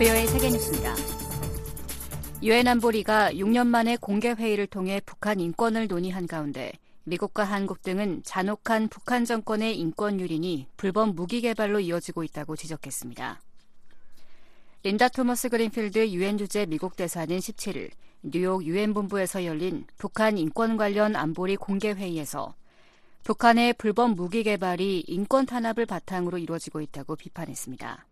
VOA 세계뉴스입니다. 유엔 안보리가 6년 만에 공개 회의를 통해 북한 인권을 논의한 가운데 미국과 한국 등은 잔혹한 북한 정권의 인권 유린이 불법 무기 개발로 이어지고 있다고 지적했습니다. 린다 토머스 그린필드 유엔 주재 미국 대사는 17일 뉴욕 유엔 본부에서 열린 북한 인권 관련 안보리 공개 회의에서 북한의 불법 무기 개발이 인권 탄압을 바탕으로 이루어지고 있다고 비판했습니다.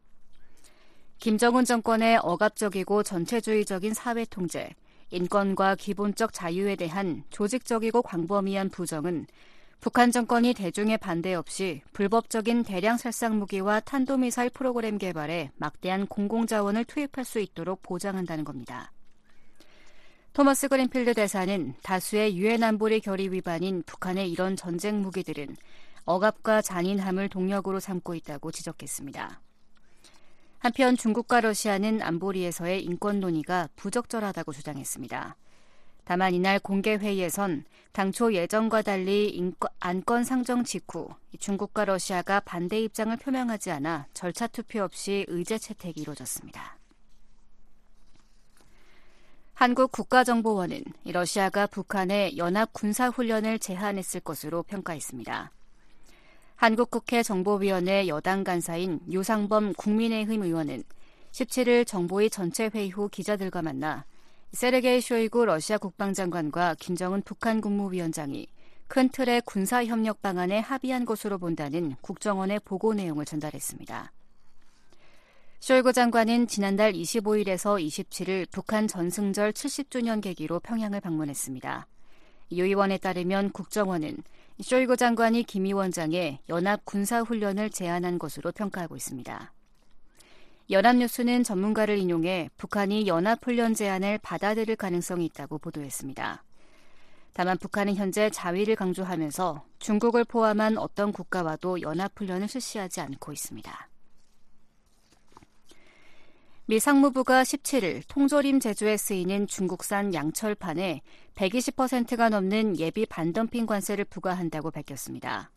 김정은 정권의 억압적이고 전체주의적인 사회 통제, 인권과 기본적 자유에 대한 조직적이고 광범위한 부정은 북한 정권이 대중의 반대 없이 불법적인 대량 살상 무기와 탄도미사일 프로그램 개발에 막대한 공공자원을 투입할 수 있도록 보장한다는 겁니다. 토머스 그린필드 대사는 다수의 유엔 안보리 결의 위반인 북한의 이런 전쟁 무기들은 억압과 잔인함을 동력으로 삼고 있다고 지적했습니다. 한편 중국과 러시아는 안보리에서의 인권 논의가 부적절하다고 주장했습니다. 다만 이날 공개 회의에선 당초 예정과 달리 인권, 안건 상정 직후 중국과 러시아가 반대 입장을 표명하지 않아 절차 투표 없이 의제 채택이 이루어졌습니다. 한국 국가정보원은 러시아가 북한의 연합 군사훈련을 제한했을 것으로 평가했습니다. 한국국회 정보위원회 여당 간사인 유상범 국민의힘 의원은 17일 정보위 전체 회의 후 기자들과 만나 세르게이 쇼이구 러시아 국방장관과 김정은 북한 국무위원장이 큰 틀의 군사협력 방안에 합의한 것으로 본다는 국정원의 보고 내용을 전달했습니다. 쇼이구 장관은 지난달 25일에서 27일 북한 전승절 70주년 계기로 평양을 방문했습니다. 유 의원에 따르면 국정원은 쇼이구 장관이 김 위원장의 연합 군사훈련을 제안한 것으로 평가하고 있습니다. 연합뉴스는 전문가를 인용해 북한이 연합훈련 제안을 받아들일 가능성이 있다고 보도했습니다. 다만 북한은 현재 자위를 강조하면서 중국을 포함한 어떤 국가와도 연합훈련을 실시하지 않고 있습니다. 미 상무부가 17일 통조림 제조에 쓰이는 중국산 양철판에 120%가 넘는 예비 반덤핑 관세를 부과한다고 밝혔습니다.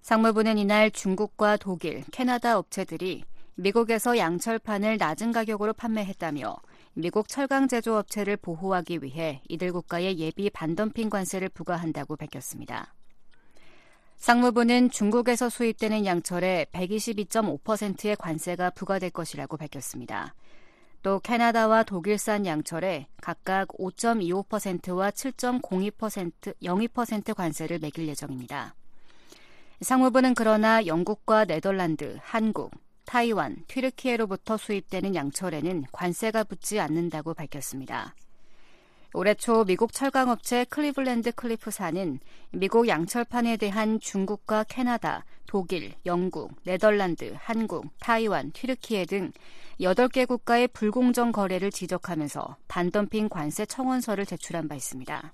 상무부는 이날 중국과 독일, 캐나다 업체들이 미국에서 양철판을 낮은 가격으로 판매했다며 미국 철강 제조업체를 보호하기 위해 이들 국가의 예비 반덤핑 관세를 부과한다고 밝혔습니다. 상무부는 중국에서 수입되는 양철에 122.5%의 관세가 부과될 것이라고 밝혔습니다. 또 캐나다와 독일산 양철에 각각 5.25%와 7.02% 02% 관세를 매길 예정입니다. 상무부는 그러나 영국과 네덜란드, 한국, 타이완, 튀르키예로부터 수입되는 양철에는 관세가 붙지 않는다고 밝혔습니다. 올해 초 미국 철강업체 클리블랜드 클리프사는 미국 양철판에 대한 중국과 캐나다, 독일, 영국, 네덜란드, 한국, 타이완, 튀르키예 등 8개 국가의 불공정 거래를 지적하면서 반덤핑 관세 청원서를 제출한 바 있습니다.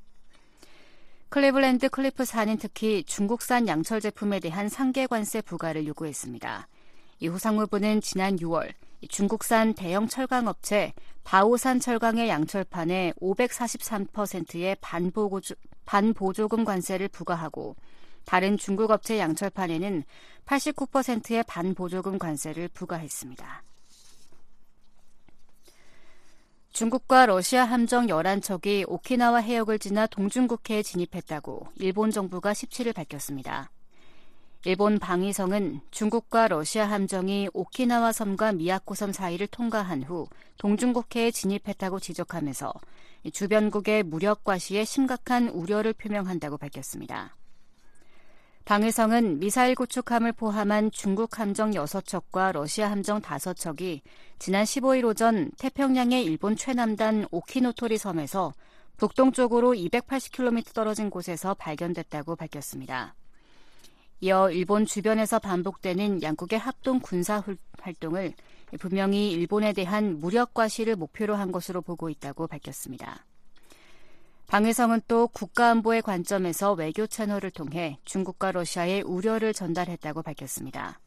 클리블랜드 클리프사는 특히 중국산 양철 제품에 대한 상계 관세 부과를 요구했습니다. 이후 상무부는 지난 6월 중국산 대형 철강 업체 바오산 철강의 양철판에 543%의 반보조, 반보조금 관세를 부과하고 다른 중국 업체 양철판에는 89%의 반보조금 관세를 부과했습니다. 중국과 러시아 함정 11척이 오키나와 해역을 지나 동중국해에 진입했다고 일본 정부가 17일 밝혔습니다. 일본 방위성은 중국과 러시아 함정이 오키나와 섬과 미야코 섬 사이를 통과한 후 동중국해에 진입했다고 지적하면서 주변국의 무력 과시에 심각한 우려를 표명한다고 밝혔습니다. 방위성은 미사일 구축함을 포함한 중국 함정 6척과 러시아 함정 5척이 지난 15일 오전 태평양의 일본 최남단 오키노토리 섬에서 북동쪽으로 280km 떨어진 곳에서 발견됐다고 밝혔습니다. 이어 일본 주변에서 반복되는 양국의 합동 군사 활동을 분명히 일본에 대한 무력 과시를 목표로 한 것으로 보고 있다고 밝혔습니다. 방위성은 또 국가안보의 관점에서 외교 채널을 통해 중국과 러시아의 우려를 전달했다고 밝혔습니다.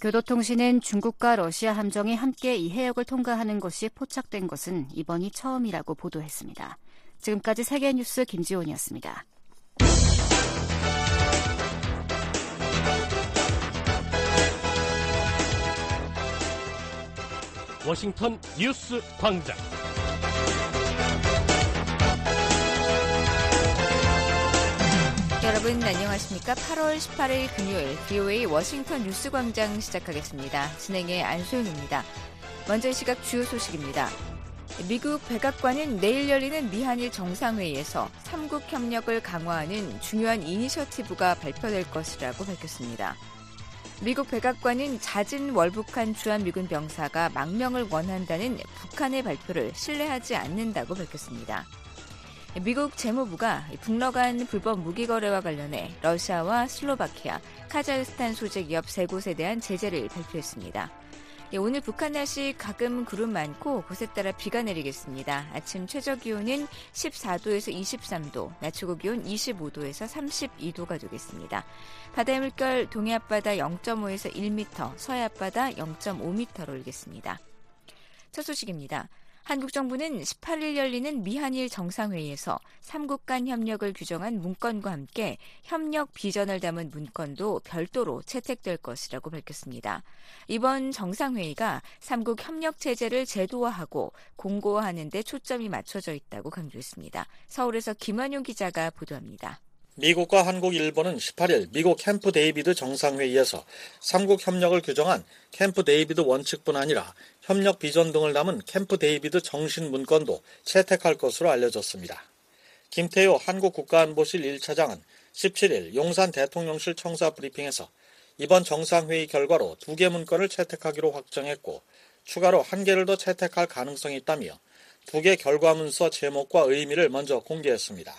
교도통신은 중국과 러시아 함정이 함께 이 해역을 통과하는 것이 포착된 것은 이번이 처음이라고 보도했습니다. 지금까지 세계뉴스 김지원이었습니다. 워싱턴 뉴스 광장. 여러분 안녕하십니까? 8월 18일 금요일 VOA 워싱턴 뉴스 광장 시작하겠습니다. 진행의 안소영입니다. 먼저 시각 주요 소식입니다. 미국 백악관은 내일 열리는 미한일 정상회의에서 삼국 협력을 강화하는 중요한 이니셔티브가 발표될 것이라고 밝혔습니다. 미국 백악관은 잦은 월북한 주한미군 병사가 망명을 원한다는 북한의 발표를 신뢰하지 않는다고 밝혔습니다. 미국 재무부가 북러 간 불법 무기 거래와 관련해 러시아와 슬로바키아, 카자흐스탄 소재 기업 세 곳에 대한 제재를 발표했습니다. 예, 오늘 북한 날씨 가끔 구름 많고 곳에 따라 비가 내리겠습니다. 아침 최저 기온은 14도에서 23도, 낮 최고 기온 25도에서 32도가 되겠습니다. 바다의 물결 동해 앞바다 0.5에서 1m, 서해 앞바다 0.5m로 일겠습니다. 첫 소식입니다. 한국 정부는 18일 열리는 미한일 정상회의에서 3국 간 협력을 규정한 문건과 함께 협력 비전을 담은 문건도 별도로 채택될 것이라고 밝혔습니다. 이번 정상회의가 3국 협력 체제를 제도화하고 공고화하는 데 초점이 맞춰져 있다고 강조했습니다. 서울에서 김환용 기자가 보도합니다. 미국과 한국, 일본은 18일 미국 캠프 데이비드 정상회의에서 삼국 협력을 규정한 캠프 데이비드 원칙뿐 아니라 협력 비전 등을 담은 캠프 데이비드 정신 문건도 채택할 것으로 알려졌습니다. 김태효 한국 국가안보실 1차장은 17일 용산 대통령실 청사 브리핑에서 이번 정상회의 결과로 두 개 문건을 채택하기로 확정했고 추가로 한 개를 더 채택할 가능성이 있다며 두 개 결과문서 제목과 의미를 먼저 공개했습니다.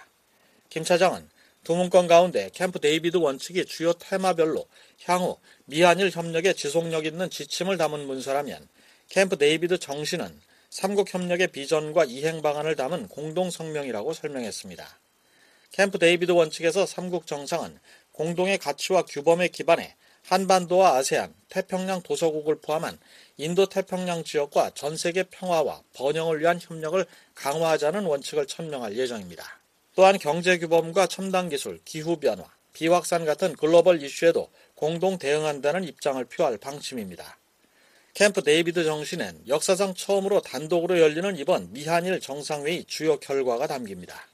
김 차장은 두 문건 가운데 캠프 데이비드 원칙이 주요 테마별로 향후 미한일 협력에 지속력 있는 지침을 담은 문서라면 캠프 데이비드 정신은 삼국 협력의 비전과 이행 방안을 담은 공동 성명이라고 설명했습니다. 캠프 데이비드 원칙에서 삼국 정상은 공동의 가치와 규범에 기반해 한반도와 아세안, 태평양 도서국을 포함한 인도 태평양 지역과 전 세계 평화와 번영을 위한 협력을 강화하자는 원칙을 천명할 예정입니다. 또한 경제규범과 첨단기술, 기후변화, 비확산 같은 글로벌 이슈에도 공동 대응한다는 입장을 표할 방침입니다. 캠프 데이비드 정신엔 역사상 처음으로 단독으로 열리는 이번 미한일 정상회의 주요 결과가 담깁니다.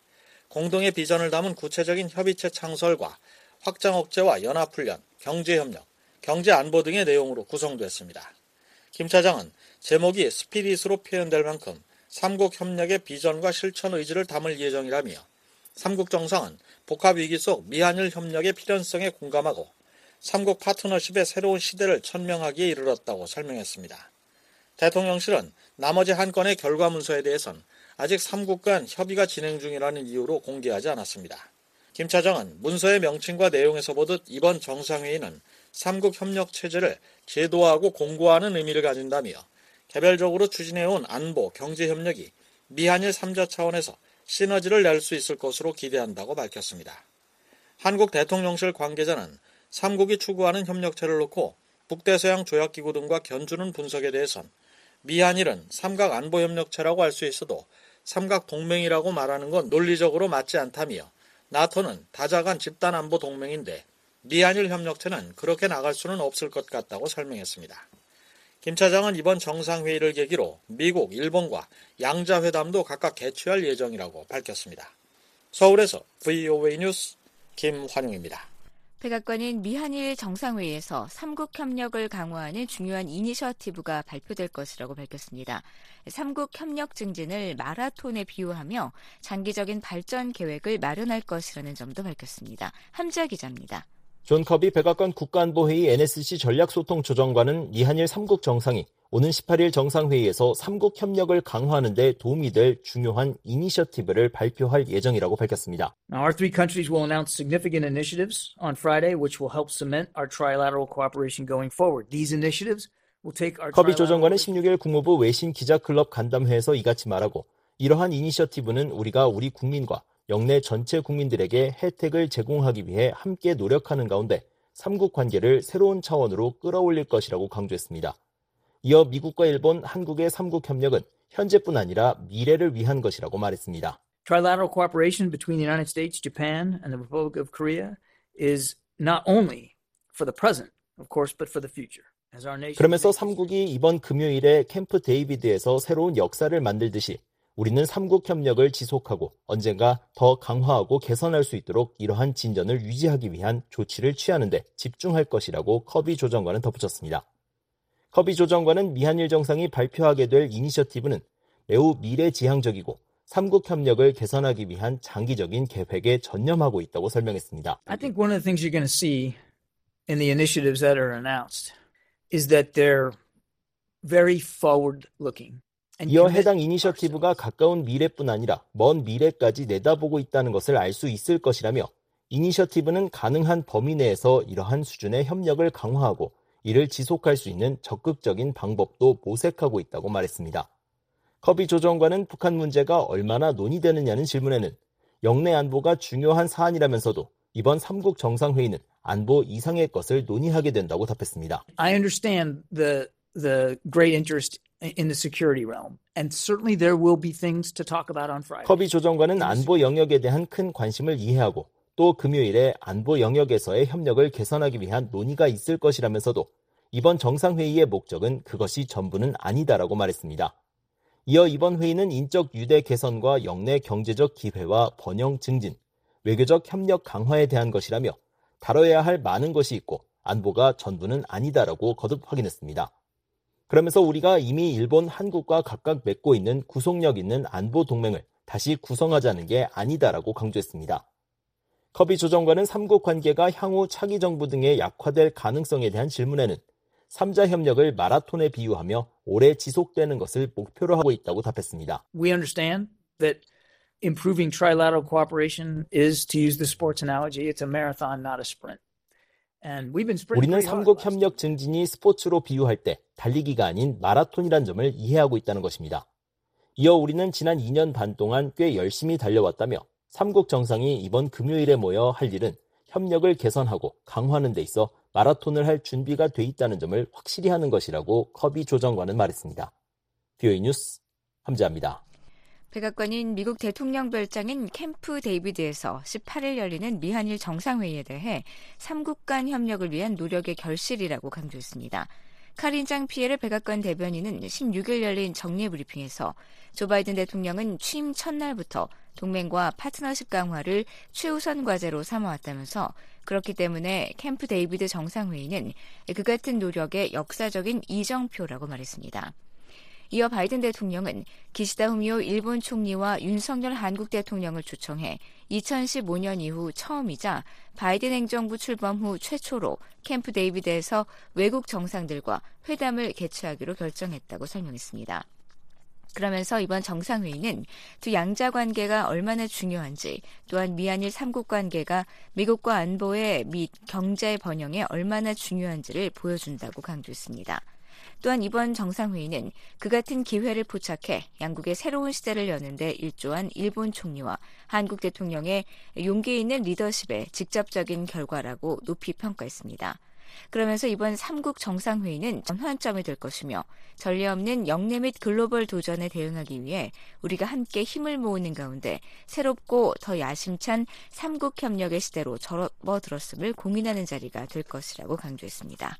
공동의 비전을 담은 구체적인 협의체 창설과 확장 억제와 연합훈련, 경제협력, 경제안보 등의 내용으로 구성됐습니다. 김 차장은 제목이 스피릿으로 표현될 만큼 삼국 협력의 비전과 실천 의지를 담을 예정이라며 삼국 정상은 복합 위기 속 미한일 협력의 필연성에 공감하고 삼국 파트너십의 새로운 시대를 천명하기에 이르렀다고 설명했습니다. 대통령실은 나머지 한 건의 결과 문서에 대해선 아직 삼국 간 협의가 진행 중이라는 이유로 공개하지 않았습니다. 김 차장은 문서의 명칭과 내용에서 보듯 이번 정상회의는 삼국 협력 체제를 제도화하고 공고하는 의미를 가진다며 개별적으로 추진해온 안보, 경제 협력이 미한일 3자 차원에서 시너지를 낼 수 있을 것으로 기대한다고 밝혔습니다. 한국 대통령실 관계자는 삼국이 추구하는 협력체를 놓고 북대서양 조약기구 등과 견주는 분석에 대해선 미한일은 삼각 안보협력체라고 할 수 있어도 삼각 동맹이라고 말하는 건 논리적으로 맞지 않다며 나토는 다자간 집단 안보 동맹인데 미한일 협력체는 그렇게 나갈 수는 없을 것 같다고 설명했습니다. 김 차장은 이번 정상회의를 계기로 미국, 일본과 양자회담도 각각 개최할 예정이라고 밝혔습니다. 서울에서 VOA 뉴스 김환용입니다. 백악관은 미한일 정상회의에서 삼국 협력을 강화하는 중요한 이니셔티브가 발표될 것이라고 밝혔습니다. 삼국 협력 증진을 마라톤에 비유하며 장기적인 발전 계획을 마련할 것이라는 점도 밝혔습니다. 함지하 기자입니다. 존 커비 백악관 국가안보회의 NSC 전략소통조정관은 미한일 3국 정상이 오는 18일 정상회의에서 3국 협력을 강화하는 데 도움이 될 중요한 이니셔티브를 발표할 예정이라고 밝혔습니다. Now, our three countries will announce significant initiatives on Friday which will help cement our trilateral cooperation going forward. These initiatives will take our 커비 조정관은 16일 국무부 외신 기자클럽 간담회에서 이같이 말하고 이러한 이니셔티브는 우리가 우리 국민과 영내 전체 국민들에게 혜택을 제공하기 위해 함께 노력하는 가운데 삼국 관계를 새로운 차원으로 끌어올릴 것이라고 강조했습니다. 이어 미국과 일본, 한국의 삼국 협력은 현재뿐 아니라 미래를 위한 것이라고 말했습니다. Trilateral cooperation between the United States, Japan, and the Republic of Korea is not only for the present, of course, but for the future. 그러면서 삼국이 이번 금요일에 캠프 데이비드에서 새로운 역사를 만들듯이 우리는 삼국 협력을 지속하고 언젠가 더 강화하고 개선할 수 있도록 이러한 진전을 유지하기 위한 조치를 취하는데 집중할 것이라고 커비 조정관은 덧붙였습니다. 커비 조정관은 미한일 정상이 발표하게 될 이니셔티브는 매우 미래지향적이고 삼국 협력을 개선하기 위한 장기적인 계획에 전념하고 있다고 설명했습니다. I think one of the things you're going to see in the initiatives that are announced is that they're very forward looking. 이어 해당 이니셔티브가 가까운 미래뿐 아니라 먼 미래까지 내다보고 있다는 것을 알 수 있을 것이라며 이니셔티브는 가능한 범위 내에서 이러한 수준의 협력을 강화하고 이를 지속할 수 있는 적극적인 방법도 모색하고 있다고 말했습니다. 커비 조정관은 북한 문제가 얼마나 논의되느냐는 질문에는 영내 안보가 중요한 사안이라면서도 이번 3국 정상회의는 안보 이상의 것을 논의하게 된다고 답했습니다. I understand the the great interest in the security realm. And certainly there will be things to talk about on Friday. 커비 조정관은 안보 영역에 대한 큰 관심을 이해하고 또 금요일에 안보 영역에서의 협력을 개선하기 위한 논의가 있을 것이라면서도 이번 정상회의의 목적은 그것이 전부는 아니다라고 말했습니다. 이어 이번 회의는 인적 유대 개선과 영내 경제적 기회와 번영 증진, 외교적 협력 강화에 대한 것이라며 다뤄야 할 많은 것이 있고 안보가 전부는 아니다라고 거듭 확인했습니다. 그러면서 우리가 이미 일본, 한국과 각각 맺고 있는 구속력 있는 안보 동맹을 다시 구성하자는 게 아니다라고 강조했습니다. 커비 조정관은 삼국 관계가 향후 차기 정부 등의 약화될 가능성에 대한 질문에는 3자 협력을 마라톤에 비유하며 오래 지속되는 것을 목표로 하고 있다고 답했습니다. We understand that improving trilateral cooperation is to use the sports analogy, it's a marathon, not a sprint. 우리는 삼국 협력 증진이 스포츠로 비유할 때 달리기가 아닌 마라톤이란 점을 이해하고 있다는 것입니다. 이어 우리는 지난 2년 반 동안 꽤 열심히 달려왔다며 삼국 정상이 이번 금요일에 모여 할 일은 협력을 개선하고 강화하는 데 있어 마라톤을 할 준비가 돼 있다는 점을 확실히 하는 것이라고 커비 조정관은 말했습니다. VOA 뉴스 함지하입니다. 백악관은 미국 대통령 별장인 캠프 데이비드에서 18일 열리는 미한일 정상회의에 대해 3국 간 협력을 위한 노력의 결실이라고 강조했습니다. 카린 장 피에르 백악관 대변인은 16일 열린 정례 브리핑에서 조 바이든 대통령은 취임 첫날부터 동맹과 파트너십 강화를 최우선 과제로 삼아왔다면서 그렇기 때문에 캠프 데이비드 정상회의는 그 같은 노력의 역사적인 이정표라고 말했습니다. 이어 바이든 대통령은 기시다 후미오 일본 총리와 윤석열 한국 대통령을 초청해 2015년 이후 처음이자 바이든 행정부 출범 후 최초로 캠프 데이비드에서 외국 정상들과 회담을 개최하기로 결정했다고 설명했습니다. 그러면서 이번 정상회의는 두 양자 관계가 얼마나 중요한지 또한 미한일 삼국 관계가 미국과 안보의 및 경제 번영에 얼마나 중요한지를 보여준다고 강조했습니다. 또한 이번 정상회의는 그 같은 기회를 포착해 양국의 새로운 시대를 여는데 일조한 일본 총리와 한국 대통령의 용기 있는 리더십의 직접적인 결과라고 높이 평가했습니다. 그러면서 이번 3국 정상회의는 전환점이 될 것이며 전례 없는 영내 및 글로벌 도전에 대응하기 위해 우리가 함께 힘을 모으는 가운데 새롭고 더 야심찬 3국 협력의 시대로 접어들었음을 공인하는 자리가 될 것이라고 강조했습니다.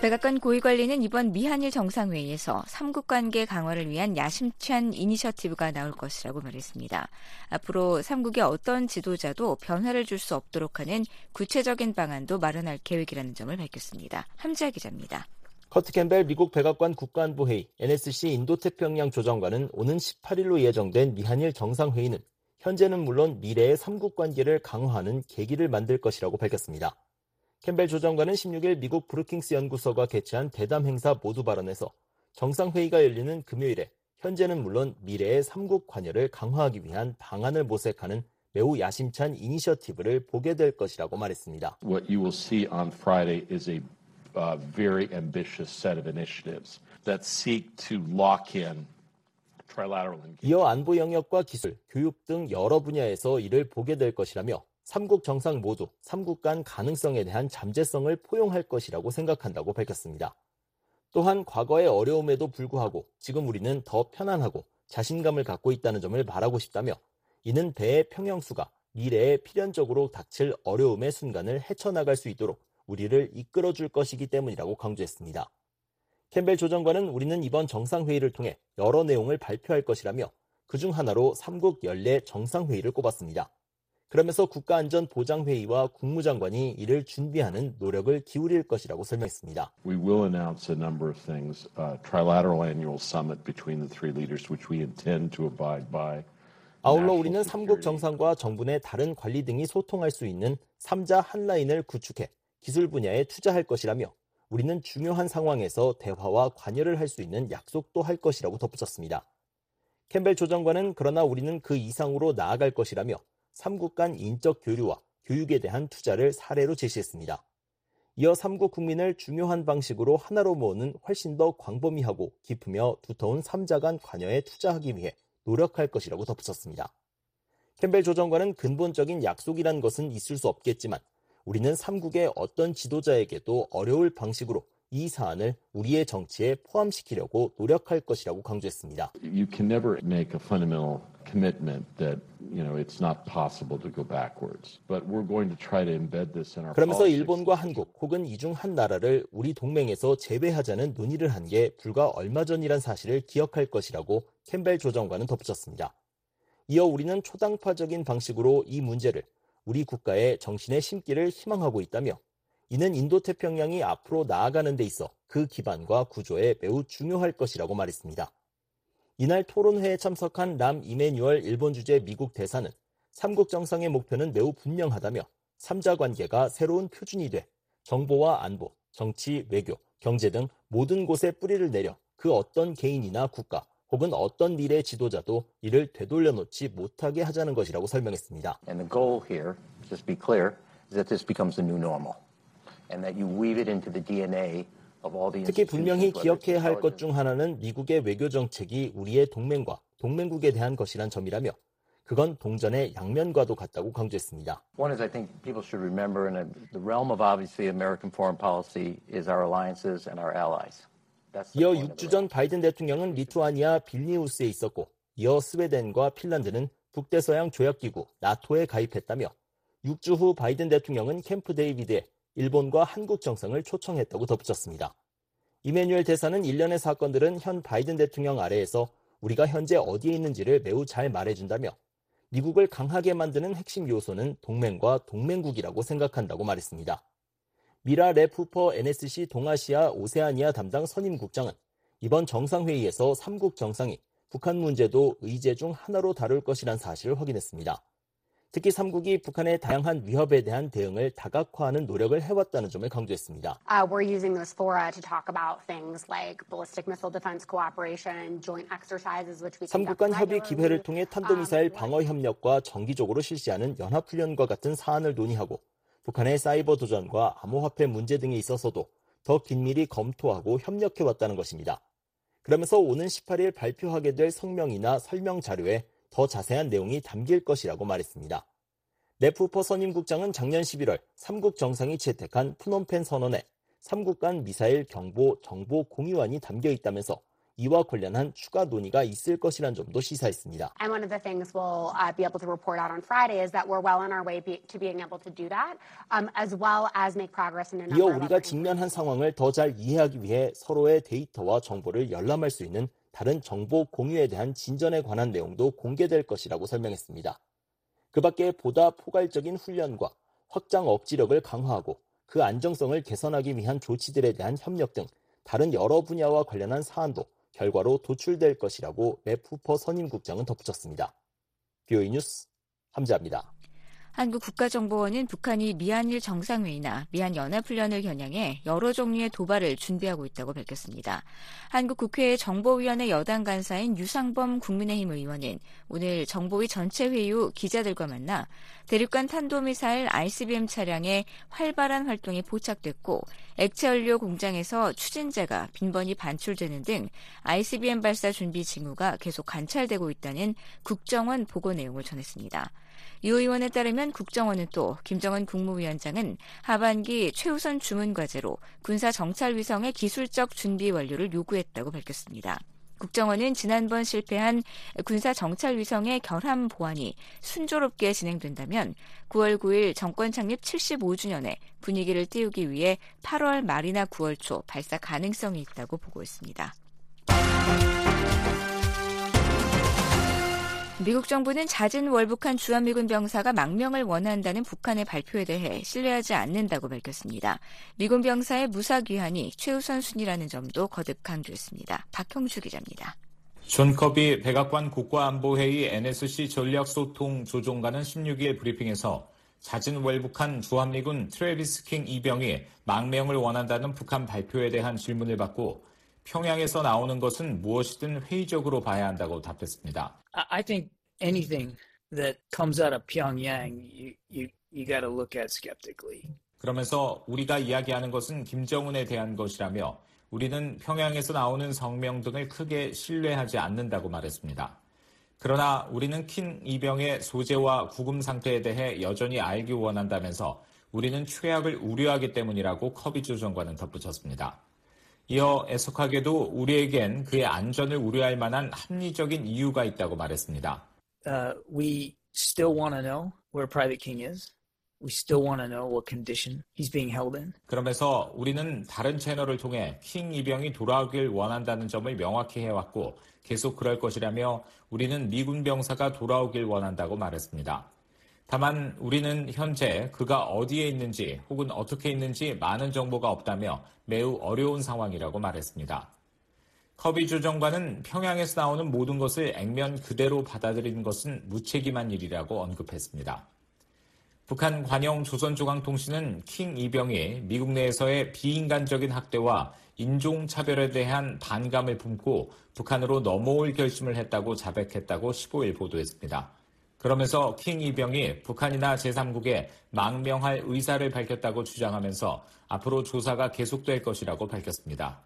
백악관 고위관리는 이번 미한일 정상회의에서 삼국 관계 강화를 위한 야심찬 이니셔티브가 나올 것이라고 말했습니다. 앞으로 삼국의 어떤 지도자도 변화를 줄 수 없도록 하는 구체적인 방안도 마련할 계획이라는 점을 밝혔습니다. 함지아 기자입니다. 커트 캠벨 미국 백악관 국가안보회의 NSC 인도태평양 조정관은 오는 18일로 예정된 미한일 정상회의는 현재는 물론 미래의 삼국 관계를 강화하는 계기를 만들 것이라고 밝혔습니다. 캠벨 조정관은 16일 미국 브루킹스 연구소가 개최한 대담 행사 모두 발언에서 정상회의가 열리는 금요일에 현재는 물론 미래의 삼국 관여를 강화하기 위한 방안을 모색하는 매우 야심찬 이니셔티브를 보게 될 것이라고 말했습니다. What you will see on Friday is a uh, very ambitious set of initiatives that seek to lock in 이어 안보 영역과 기술, 교육 등 여러 분야에서 이를 보게 될 것이라며 삼국 정상 모두 삼국 간 가능성에 대한 잠재성을 포용할 것이라고 생각한다고 밝혔습니다. 또한 과거의 어려움에도 불구하고 지금 우리는 더 편안하고 자신감을 갖고 있다는 점을 말하고 싶다며 이는 배의 평형수가 미래에 필연적으로 닥칠 어려움의 순간을 헤쳐나갈 수 있도록 우리를 이끌어줄 것이기 때문이라고 강조했습니다. 캠벨 조정관은 우리는 이번 정상회의를 통해 여러 내용을 발표할 것이라며 그중 하나로 삼국 연례 정상회의를 꼽았습니다. 그러면서 국가안전보장회의와 국무장관이 이를 준비하는 노력을 기울일 것이라고 설명했습니다. We will announce a number of things. Uh, trilateral annual summit between the three leaders, which we intend to abide by. 아울러 우리는 삼국 정상과 정부 내 다른 관리 등이 소통할 수 있는 3자 한 라인을 구축해 기술 분야에 투자할 것이라며 우리는 중요한 상황에서 대화와 관여를 할 수 있는 약속도 할 것이라고 덧붙였습니다. 캠벨 조정관은 그러나 우리는 그 이상으로 나아갈 것이라며 삼국 간 인적 교류와 교육에 대한 투자를 사례로 제시했습니다. 이어 삼국 국민을 중요한 방식으로 하나로 모으는 훨씬 더 광범위하고 깊으며 두터운 삼자 간 관여에 투자하기 위해 노력할 것이라고 덧붙였습니다. 캠벨 조정관은 근본적인 약속이란 것은 있을 수 없겠지만 우리는 삼국의 어떤 지도자에게도 어려울 방식으로 이 사안을 우리의 정치에 포함시키려고 노력할 것이라고 강조했습니다. You can never make a fundamental commitment that you know it's not possible to go backwards. But we're going to try to embed this in our 그러면서. 일본과 한국 혹은 이중 한 나라를 우리 동맹에서 제외하자는 논의를 한 게 불과 얼마 전이란 사실을 기억할 것이라고 캠벨 조정관은 덧붙였습니다. 이어 우리는 초당파적인 방식으로 이 문제를 우리 국가의 정신에 심기를 희망하고 있다며 이는 인도태평양이 앞으로 나아가는 데 있어 그 기반과 구조에 매우 중요할 것이라고 말했습니다. 이날 토론회에 참석한 람 이메뉴얼 일본 주재 미국 대사는 삼국 정상의 목표는 매우 분명하다며 삼자 관계가 새로운 표준이 돼 정보와 안보, 정치, 외교, 경제 등 모든 곳에 뿌리를 내려 그 어떤 개인이나 국가 혹은 어떤 미래 지도자도 이를 되돌려 놓지 못하게 하자는 것이라고 설명했습니다. And the goal here, just be clear, is that this becomes the new normal. 특히 분명히 기억해야 할 것 중 하나는 미국의 외교 정책이 우리의 동맹과 동맹국에 대한 것이란 점이라며 그건 동전의 양면과도 같다고 강조했습니다. One is I think people should remember, in the realm of obviously American foreign policy is our alliances and our allies. That's the 이어 point of 6주 it. 전 바이든 대통령은 리투아니아 빌니우스에 있었고 이어 스웨덴과 핀란드는 북대서양 조약기구 나토에 가입했다며 6주 후 바이든 대통령은 캠프 데이비드에 일본과 한국 정상을 초청했다고 덧붙였습니다. 이메뉴엘 대사는 일련의 사건들은 현 바이든 대통령 아래에서 우리가 현재 어디에 있는지를 매우 잘 말해준다며 미국을 강하게 만드는 핵심 요소는 동맹과 동맹국이라고 생각한다고 말했습니다. 미라 레푸퍼 NSC 동아시아 오세아니아 담당 선임국장은 이번 정상회의에서 삼국 정상이 북한 문제도 의제 중 하나로 다룰 것이란 사실을 확인했습니다. 특히 삼국이 북한의 다양한 위협에 대한 대응을 다각화하는 노력을 해왔다는 점을 강조했습니다. Uh, we're using those fora to talk about things like ballistic missile defense cooperation, joint exercises, which we 삼국 conduct 간 협의. 기회를 통해 탄도미사일 방어 협력과 정기적으로 실시하는 연합훈련과 같은 사안을 논의하고 북한의 사이버 도전과 암호화폐 문제 등에 있어서도 더 긴밀히 검토하고 협력해왔다는 것입니다. 그러면서 오는 18일 발표하게 될 성명이나 설명 자료에 더 자세한 내용이 담길 것이라고 말했습니다. 네프퍼 선임국장은 작년 11월 삼국 정상이 채택한 푸놈펜 선언에 삼국 간 미사일 경보 정보 공유안이 담겨 있다면서 이와 관련한 추가 논의가 있을 것이란 점도 시사했습니다. And one of the things we'll uh, be able to report out on Friday is that we're well on our way be- to being able to do that, um, as well as make progress in a 이어 우리가 직면한 상황을 더 잘 이해하기 위해 서로의 데이터와 정보를 열람할 수 있는 다른 정보 공유에 대한 진전에 관한 내용도 공개될 것이라고 설명했습니다. 그 밖에 보다 포괄적인 훈련과 확장 억지력을 강화하고 그 안정성을 개선하기 위한 조치들에 대한 협력 등 다른 여러 분야와 관련한 사안도 결과로 도출될 것이라고 맵후퍼 선임국장은 덧붙였습니다. BOE 뉴스 함재합니다. 한국 국가정보원은 북한이 미한일 정상회의나 미한 연합훈련을 겨냥해 여러 종류의 도발을 준비하고 있다고 밝혔습니다. 한국 국회 정보위원회 여당 간사인 유상범 국민의힘 의원은 오늘 정보위 전체 회의 후 기자들과 만나 대륙간 탄도미사일 ICBM 차량에 활발한 활동이 포착됐고 액체연료 공장에서 추진제가 빈번히 반출되는 등 ICBM 발사 준비 징후가 계속 관찰되고 있다는 국정원 보고 내용을 전했습니다. 유 의원에 따르면 국정원은 또 김정은 국무위원장은 하반기 최우선 주문 과제로 군사 정찰 위성의 기술적 준비 완료를 요구했다고 밝혔습니다. 국정원은 지난번 실패한 군사 정찰 위성의 결함 보완이 순조롭게 진행된다면 9월 9일 정권 창립 75주년에 분위기를 띄우기 위해 8월 말이나 9월 초 발사 가능성이 있다고 보고 있습니다. 미국 정부는 잦은 월북한 주한미군 병사가 망명을 원한다는 북한의 발표에 대해 신뢰하지 않는다고 밝혔습니다. 미군 병사의 무사 귀환이 최우선 순위라는 점도 거듭 강조했습니다. 박형주 기자입니다. 존 커비 백악관 국가안보회의 NSC 전략소통 조정관은 16일 브리핑에서 잦은 월북한 주한미군 트레비스 킹 이병이 망명을 원한다는 북한 발표에 대한 질문을 받고 평양에서 나오는 것은 무엇이든 회의적으로 봐야 한다고 답했습니다. I think anything that comes out of Pyongyang, you you you got to look at skeptically. 그러면서 우리가 이야기하는 것은 김정은에 대한 것이라며 우리는 평양에서 나오는 성명 등을 크게 신뢰하지 않는다고 말했습니다. 그러나 우리는 킨 이병의 소재와 구금 상태에 대해 여전히 알기 원한다면서 우리는 최악을 우려하기 때문이라고 커비 조 정관은 덧붙였습니다. 이어 애석하게도 우리에겐 그의 안전을 우려할 만한 합리적인 이유가 있다고 말했습니다. Uh, we still want to know where Private King is. We still want to know what condition he's being held in. 그러면서 우리는 다른 채널을 통해 킹 이병이 돌아오길 원한다는 점을 명확히 해왔고 계속 그럴 것이라며 우리는 미군 병사가 돌아오길 원한다고 말했습니다. 다만 우리는 현재 그가 어디에 있는지 혹은 어떻게 있는지 많은 정보가 없다며 매우 어려운 상황이라고 말했습니다. 커비 주정관은 평양에서 나오는 모든 것을 액면 그대로 받아들이는 것은 무책임한 일이라고 언급했습니다. 북한 관영 조선중앙통신은 킹 이병이 미국 내에서의 비인간적인 학대와 인종차별에 대한 반감을 품고 북한으로 넘어올 결심을 했다고 자백했다고 15일 보도했습니다. 그러면서 킹 이병이 북한이나 제3국에 망명할 의사를 밝혔다고 주장하면서 앞으로 조사가 계속될 것이라고 밝혔습니다.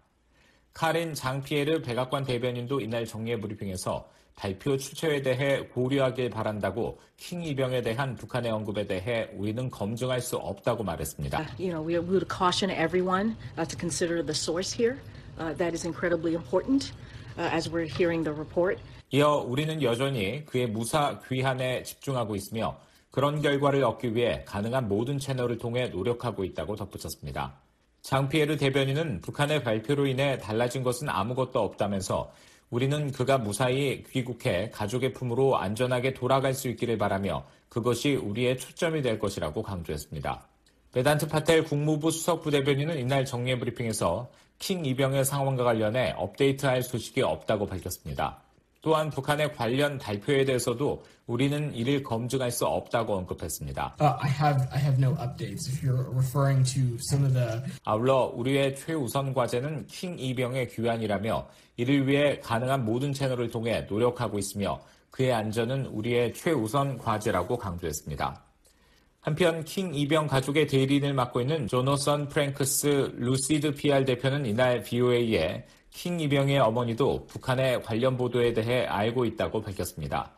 카린 장피에르 백악관 대변인도 이날 정례 브리핑에서 발표 추체에 대해 고려하길 바란다고 킹 이병에 대한 북한의 언급에 대해 우리는 검증할 수 없다고 말했습니다. Uh, you know, we report. 이어 우리는 여전히 그의 무사 귀환에 집중하고 있으며 그런 결과를 얻기 위해 가능한 모든 채널을 통해 노력하고 있다고 덧붙였습니다. 장피에르 대변인은 북한의 발표로 인해 달라진 것은 아무것도 없다면서 우리는 그가 무사히 귀국해 가족의 품으로 안전하게 돌아갈 수 있기를 바라며 그것이 우리의 초점이 될 것이라고 강조했습니다. 베단트 파텔 국무부 수석 부대변인은 이날 정례 브리핑에서 킹 이병의 상황과 관련해 업데이트할 소식이 없다고 밝혔습니다. 또한 북한의 관련 발표에 대해서도 우리는 이를 검증할 수 없다고 언급했습니다. Uh, I have I have no updates. If you're referring to some of the 아울러 우리의 최우선 과제는 킹 이병의 귀환이라며 이를 위해 가능한 모든 채널을 통해 노력하고 있으며 그의 안전은 우리의 최우선 과제라고 강조했습니다. 한편 킹 이병 가족의 대리인을 맡고 있는 조너선 프랭크스 루시드 PR 대표는 이날 VOA에 킹 이병의 어머니도 북한의 관련 보도에 대해 알고 있다고 밝혔습니다.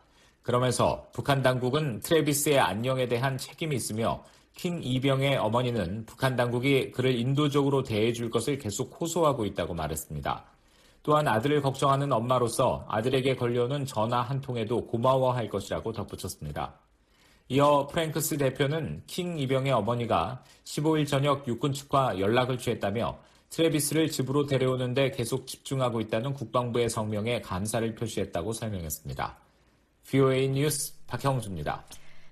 그러면서 북한 당국은 트레비스의 안녕에 대한 책임이 있으며 킹 이병의 어머니는 북한 당국이 그를 인도적으로 대해줄 것을 계속 호소하고 있다고 말했습니다. 또한 아들을 걱정하는 엄마로서 아들에게 걸려오는 전화 한 통에도 고마워할 것이라고 덧붙였습니다. 이어 프랭크스 대표는 킹 이병의 어머니가 15일 저녁 육군 측과 연락을 취했다며 트레비스를 집으로 데려오는데 계속 집중하고 있다는 국방부의 성명에 감사를 표시했다고 설명했습니다. VOA 뉴스 박형주입니다.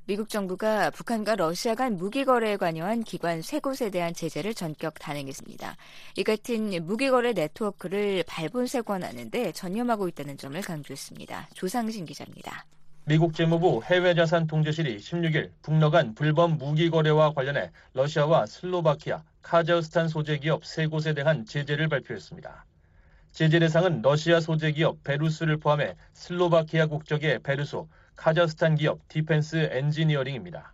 미국 정부가 북한과 러시아 간 무기 거래에 관여한 기관 세 곳에 대한 제재를 전격 단행했습니다. 이 같은 무기 거래 네트워크를 발본색원하는데 전념하고 있다는 점을 강조했습니다. 조상진 기자입니다. 미국 재무부 해외자산 통제실이 16일 북러 간 불법 무기 거래와 관련해 러시아와 슬로바키아, 카자흐스탄 소재 기업 세 곳에 대한 제재를 발표했습니다. 제재 대상은 러시아 소재 기업 베루스를 포함해 슬로바키아 국적의 베루소, 카자흐스탄 기업 디펜스 엔지니어링입니다.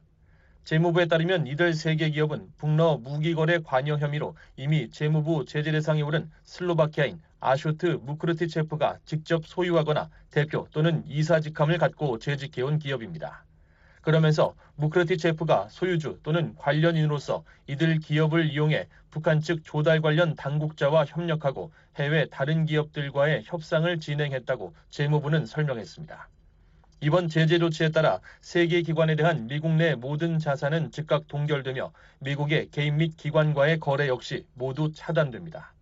재무부에 따르면 이들 세 개 기업은 북러 무기거래 관여 혐의로 이미 재무부 제재 대상에 오른 슬로바키아인 아쇼트 무크르티체프가 직접 소유하거나 대표 또는 이사 직함을 갖고 재직해온 기업입니다. 그러면서 무크르티체프가 소유주 또는 관련인으로서 이들 기업을 이용해 북한 측 조달 관련 당국자와 협력하고 해외 다른 기업들과의 협상을 진행했다고 재무부는 설명했습니다. 이번 제재 조치에 따라 세계 기관에 대한 미국 내 모든 자산은 즉각 동결되며 미국의 개인 및 기관과의 거래 역시 모두 차단됩니다.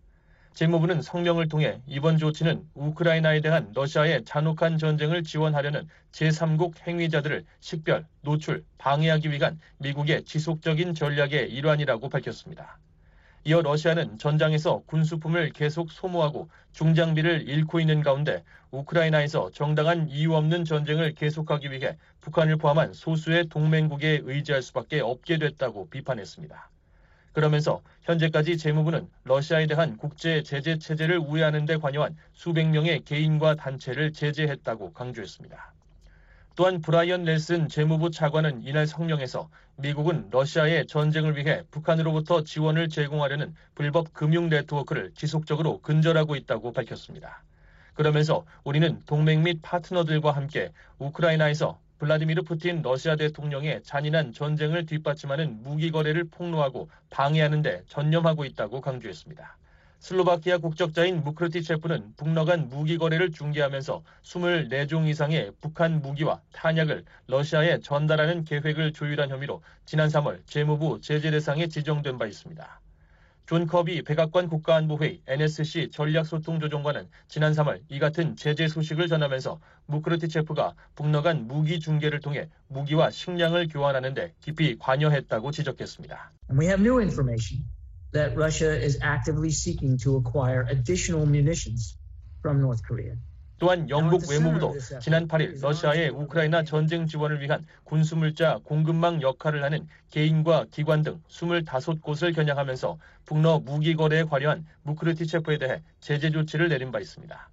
재무부는 성명을 통해 이번 조치는 우크라이나에 대한 러시아의 잔혹한 전쟁을 지원하려는 제3국 행위자들을 식별, 노출, 방해하기 위한 미국의 지속적인 전략의 일환이라고 밝혔습니다. 이어 러시아는 전장에서 군수품을 계속 소모하고 중장비를 잃고 있는 가운데 우크라이나에서 정당한 이유 없는 전쟁을 계속하기 위해 북한을 포함한 소수의 동맹국에 의지할 수밖에 없게 됐다고 비판했습니다. 그러면서 현재까지 재무부는 러시아에 대한 국제 제재 체제를 우회하는 데 관여한 수백 명의 개인과 단체를 제재했다고 강조했습니다. 또한 브라이언 넬슨 재무부 차관은 이날 성명에서 미국은 러시아의 전쟁을 위해 북한으로부터 지원을 제공하려는 불법 금융 네트워크를 지속적으로 근절하고 있다고 밝혔습니다. 그러면서 우리는 동맹 및 파트너들과 함께 우크라이나에서 블라디미르 푸틴 러시아 대통령의 잔인한 전쟁을 뒷받침하는 무기 거래를 폭로하고 방해하는 데 전념하고 있다고 강조했습니다. 슬로바키아 국적자인 무크르티체프는 북러 간 무기 거래를 중개하면서 24종 이상의 북한 무기와 탄약을 러시아에 전달하는 계획을 조율한 혐의로 지난 3월 재무부 제재 대상에 지정된 바 있습니다. 존 커비 백악관 국가안보회의 NSC 전략소통조정관은 지난 3월 이 같은 제재 소식을 전하면서 무크르티체프가 북러 간 무기 중계를 통해 무기와 식량을 교환하는 데 깊이 관여했다고 지적했습니다. And we have new information that Russia is actively seeking to acquire additional munitions from North Korea. 또한 영국 외무부도 지난 8일 러시아의 우크라이나 전쟁 지원을 위한 군수물자 공급망 역할을 하는 개인과 기관 등 25곳을 겨냥하면서 북러 무기 거래에 관여한 무크르티체프에 대해 제재 조치를 내린 바 있습니다.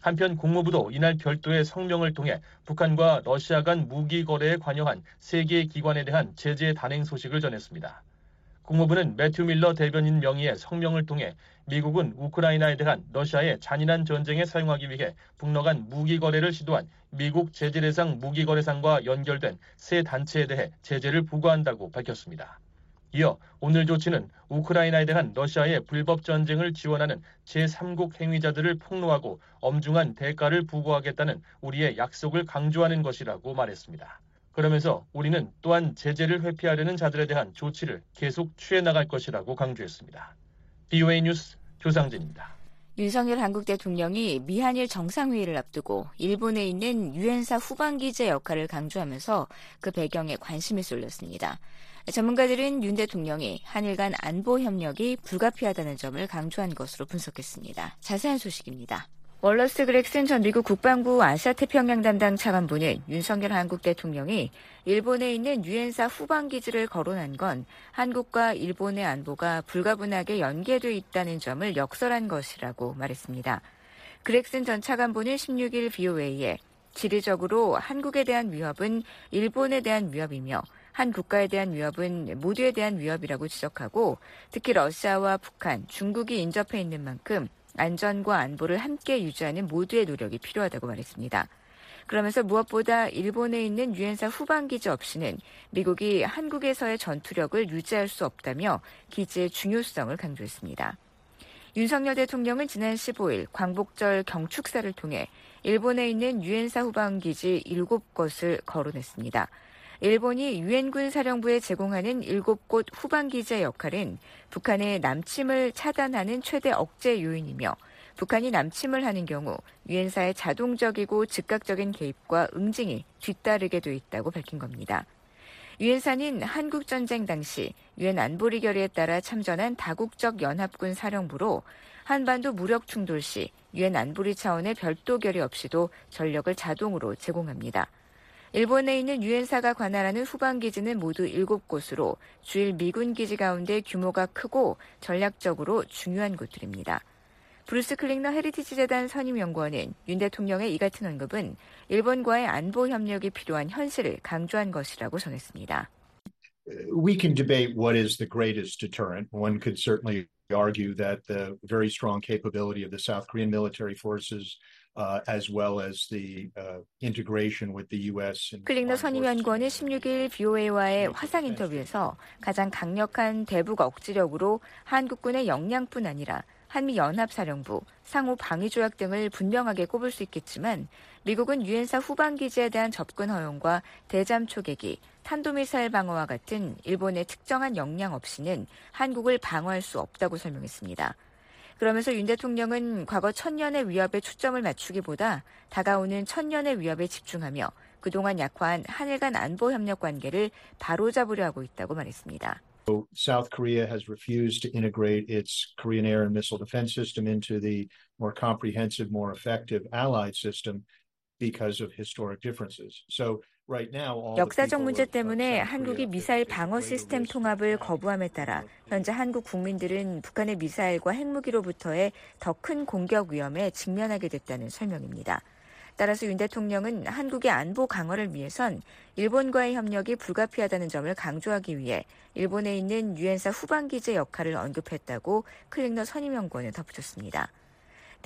한편 국무부도 이날 별도의 성명을 통해 북한과 러시아 간 무기 거래에 관여한 세 개의 기관에 대한 제재 단행 소식을 전했습니다. 국무부는 매튜 밀러 대변인 명의의 성명을 통해 미국은 우크라이나에 대한 러시아의 잔인한 전쟁에 사용하기 위해 북러 간 무기 거래를 시도한 미국 제재 대상 무기 거래상과 연결된 세 단체에 대해 제재를 부과한다고 밝혔습니다. 이어 오늘 조치는 우크라이나에 대한 러시아의 불법 전쟁을 지원하는 제3국 행위자들을 폭로하고 엄중한 대가를 부과하겠다는 우리의 약속을 강조하는 것이라고 말했습니다. 그러면서 우리는 또한 제재를 회피하려는 자들에 대한 조치를 계속 취해 나갈 것이라고 강조했습니다. BOA 뉴스 조상진입니다. 윤석열 한국 대통령이 미한일 정상회의를 앞두고 일본에 있는 유엔사 후방기제 역할을 강조하면서 그 배경에 관심이 쏠렸습니다. 전문가들은 윤 대통령이 한일 간 안보 협력이 불가피하다는 점을 강조한 것으로 분석했습니다. 자세한 소식입니다. 월러스 그렉슨 전 미국 국방부 아시아태평양 담당 차관보는 윤석열 한국 대통령이 일본에 있는 유엔사 후방 기지를 거론한 건 한국과 일본의 안보가 불가분하게 연계돼 있다는 점을 역설한 것이라고 말했습니다. 그렉슨 전 차관보는 16일 BOA에 지리적으로 한국에 대한 위협은 일본에 대한 위협이며 한 국가에 대한 위협은 모두에 대한 위협이라고 지적하고 특히 러시아와 북한, 중국이 인접해 있는 만큼 안전과 안보를 함께 유지하는 모두의 노력이 필요하다고 말했습니다. 그러면서 무엇보다 일본에 있는 유엔사 후방 기지 없이는 미국이 한국에서의 전투력을 유지할 수 없다며 기지의 중요성을 강조했습니다. 윤석열 대통령은 지난 15일 광복절 경축사를 통해 일본에 있는 유엔사 후방 기지 7곳을 거론했습니다. 일본이 유엔군 사령부에 제공하는 7곳 후방기지의 역할은 북한의 남침을 차단하는 최대 억제 요인이며 북한이 남침을 하는 경우 유엔사의 자동적이고 즉각적인 개입과 응징이 뒤따르게 돼 있다고 밝힌 겁니다. 유엔사는 한국 전쟁 당시 유엔 안보리 결의에 따라 참전한 다국적 연합군 사령부로 한반도 무력 충돌 시 유엔 안보리 차원의 별도 결의 없이도 전력을 자동으로 제공합니다. 일본에 있는 유엔사가 관할하는 후방 기지는 모두 7곳으로 주일 미군 기지 가운데 규모가 크고 전략적으로 중요한 곳들입니다. 브루스 클링너 헤리티지 재단 선임 연구원은 윤 대통령의 이 같은 언급은 일본과의 안보 협력이 필요한 현실을 강조한 것이라고 전했습니다. We can debate what is the greatest deterrent. One could certainly argue that the very strong capability of the South Korean military forces uh, as well as the uh, integration with the U.S. in 클링너 선임연구원은 16일 BOA와의 화상 인터뷰에서 가장 강력한 대북 억지력으로 한국군의 역량뿐 아니라 한미 연합사령부, 상호 방위 조약 등을 분명하게 꼽을 수 있겠지만 미국은 유엔사 후방 기지에 대한 접근 허용과 대잠 초계기, 탄도미사일 방어와 같은 일본의 특정한 역량 없이는 한국을 방어할 수 없다고 설명했습니다. 그러면서 윤 대통령은 과거 천년의 위협에 초점을 맞추기보다 다가오는 천년의 위협에 집중하며 그동안 약화한 한일 간 안보 협력 관계를 바로잡으려 하고 있다고 말했습니다. South Korea has refused to integrate its Korean air and missile defense system into the more comprehensive, more effective allied system because of historic differences. So 역사적 문제 때문에 한국이 미사일 방어 시스템 통합을 거부함에 따라 현재 한국 국민들은 북한의 미사일과 핵무기로부터의 더 큰 공격 위험에 직면하게 됐다는 설명입니다. 따라서 윤 대통령은 한국의 안보 강화를 위해선 일본과의 협력이 불가피하다는 점을 강조하기 위해 일본에 있는 유엔사 후방기제 역할을 언급했다고 클링너 선임연구원은 덧붙였습니다.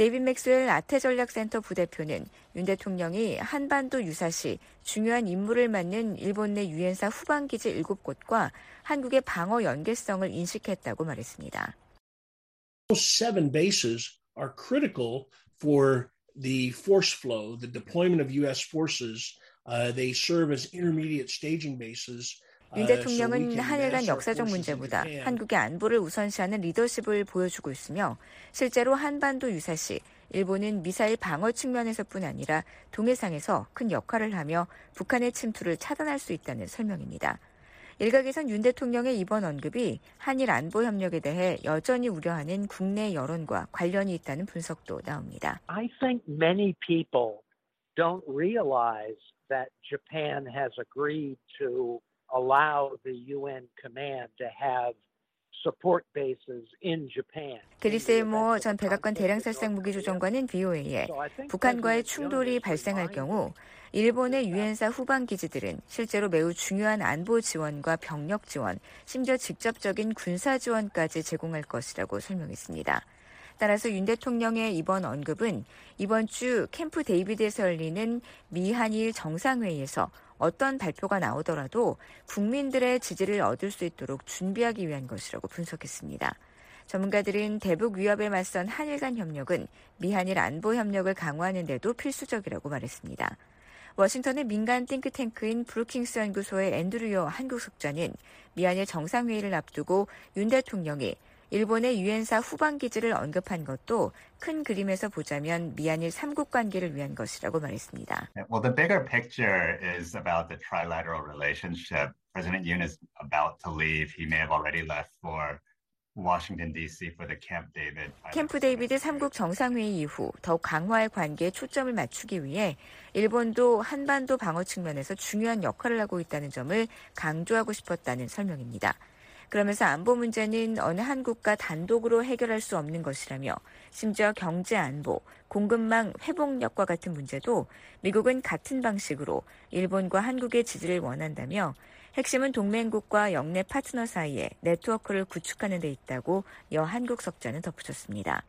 데이빗 맥스웰 아태전략센터 부대표는 윤 대통령이 한반도 유사시 중요한 임무를 맡는 일본 내 유엔사 후방기지 7곳과 한국의 방어 연계성을 인식했다고 말했습니다. Seven bases are critical for the force flow, the deployment of U.S. forces. Uh, they serve as intermediate staging bases. 윤 대통령은 한일 간 역사적 문제보다 한국의 안보를 우선시하는 리더십을 보여주고 있으며 실제로 한반도 유사시 일본은 미사일 방어 측면에서뿐 아니라 동해상에서 큰 역할을 하며 북한의 침투를 차단할 수 있다는 설명입니다. 일각에선 윤 대통령의 이번 언급이 한일 안보 협력에 대해 여전히 우려하는 국내 여론과 관련이 있다는 분석도 나옵니다. I think many people don't realize that Japan has agreed to allow the UN command to have support bases in Japan. 그리스 엘모 전 백악관 대량살상 무기조정관은 BOA에 북한과의 충돌이 발생할 경우 일본의 유엔사 후방 기지들은 실제로 매우 중요한 안보 지원과 병력 지원, 심지어 직접적인 군사 지원까지 제공할 것이라고 설명했습니다. 따라서 윤 대통령의 이번 언급은 이번 주 캠프 데이비드에서 열리는 미한일 정상회의에서 어떤 발표가 나오더라도 국민들의 지지를 얻을 수 있도록 준비하기 위한 것이라고 분석했습니다. 전문가들은 대북 위협에 맞선 한일 간 협력은 미한일 안보 협력을 강화하는 데도 필수적이라고 말했습니다. 워싱턴의 민간 띵크탱크인 브루킹스 연구소의 앤드류어 한국 속자는 미한일 정상회의를 앞두고 윤 대통령이 일본의 유엔사 후방 기지를 언급한 것도 큰 그림에서 보자면 미한일 삼국 관계를 위한 것이라고 말했습니다. Well, the bigger picture is about the trilateral relationship. President Yoon is about to leave. He may have already left for Washington D.C. for the Camp David. 캠프 데이비드 3국 정상회의 이후 더욱 강화할 관계에 초점을 맞추기 위해 일본도 한반도 방어 측면에서 중요한 역할을 하고 있다는 점을 강조하고 싶었다는 설명입니다. 그러면서 안보 문제는 어느 한 국가 단독으로 해결할 수 없는 것이라며 심지어 경제 안보, 공급망 회복력과 같은 문제도 미국은 같은 방식으로 일본과 한국의 지지를 원한다며 핵심은 동맹국과 영내 파트너 사이에 네트워크를 구축하는 데 있다고 여 한국 석자는 덧붙였습니다.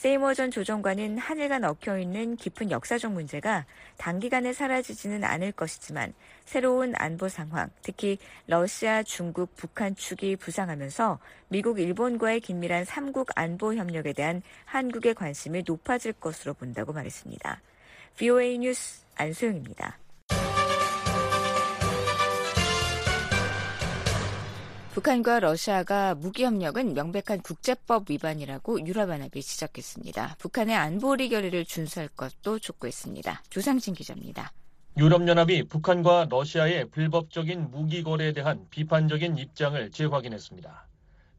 세이머 전 조정관은 하늘 간 얽혀 있는 깊은 역사적 문제가 단기간에 사라지지는 않을 것이지만 새로운 안보 상황, 특히 러시아, 중국, 북한 축이 부상하면서 미국, 일본과의 긴밀한 삼국 안보 협력에 대한 한국의 관심이 높아질 것으로 본다고 말했습니다. VOA 뉴스 안소영입니다. 북한과 러시아가 무기 협력은 명백한 국제법 위반이라고 유럽연합이 지적했습니다. 북한의 안보리 결의를 준수할 것도 촉구했습니다. 조상진 기자입니다. 유럽연합이 북한과 러시아의 불법적인 무기 거래에 대한 비판적인 입장을 재확인했습니다.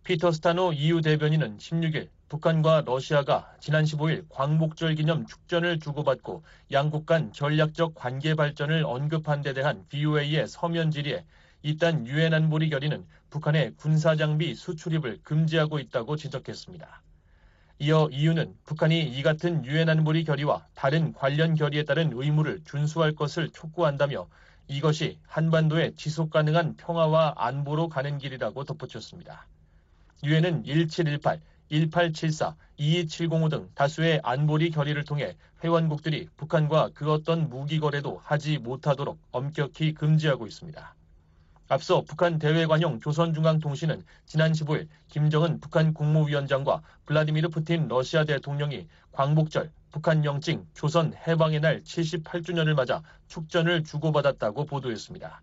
피터 스타노 EU 대변인은 16일 북한과 러시아가 지난 15일 광복절 기념 축전을 주고받고 양국 간 전략적 관계 발전을 언급한 데 대한 VOA의 서면 질의에 이딴 유엔 안보리 결의는 북한의 군사 장비 수출입을 금지하고 있다고 지적했습니다. 이어 EU는 북한이 이 같은 유엔 안보리 결의와 다른 관련 결의에 따른 의무를 준수할 것을 촉구한다며 이것이 한반도의 지속 가능한 평화와 안보로 가는 길이라고 덧붙였습니다. 유엔은 1718 1874, 22705 등 다수의 안보리 결의를 통해 회원국들이 북한과 그 어떤 무기 거래도 하지 못하도록 엄격히 금지하고 있습니다. 앞서 북한 대외관용 조선중앙통신은 지난 15일 김정은 북한 국무위원장과 블라디미르 푸틴 러시아 대통령이 광복절 북한 영증 조선 해방의 날 78주년을 맞아 축전을 주고받았다고 보도했습니다.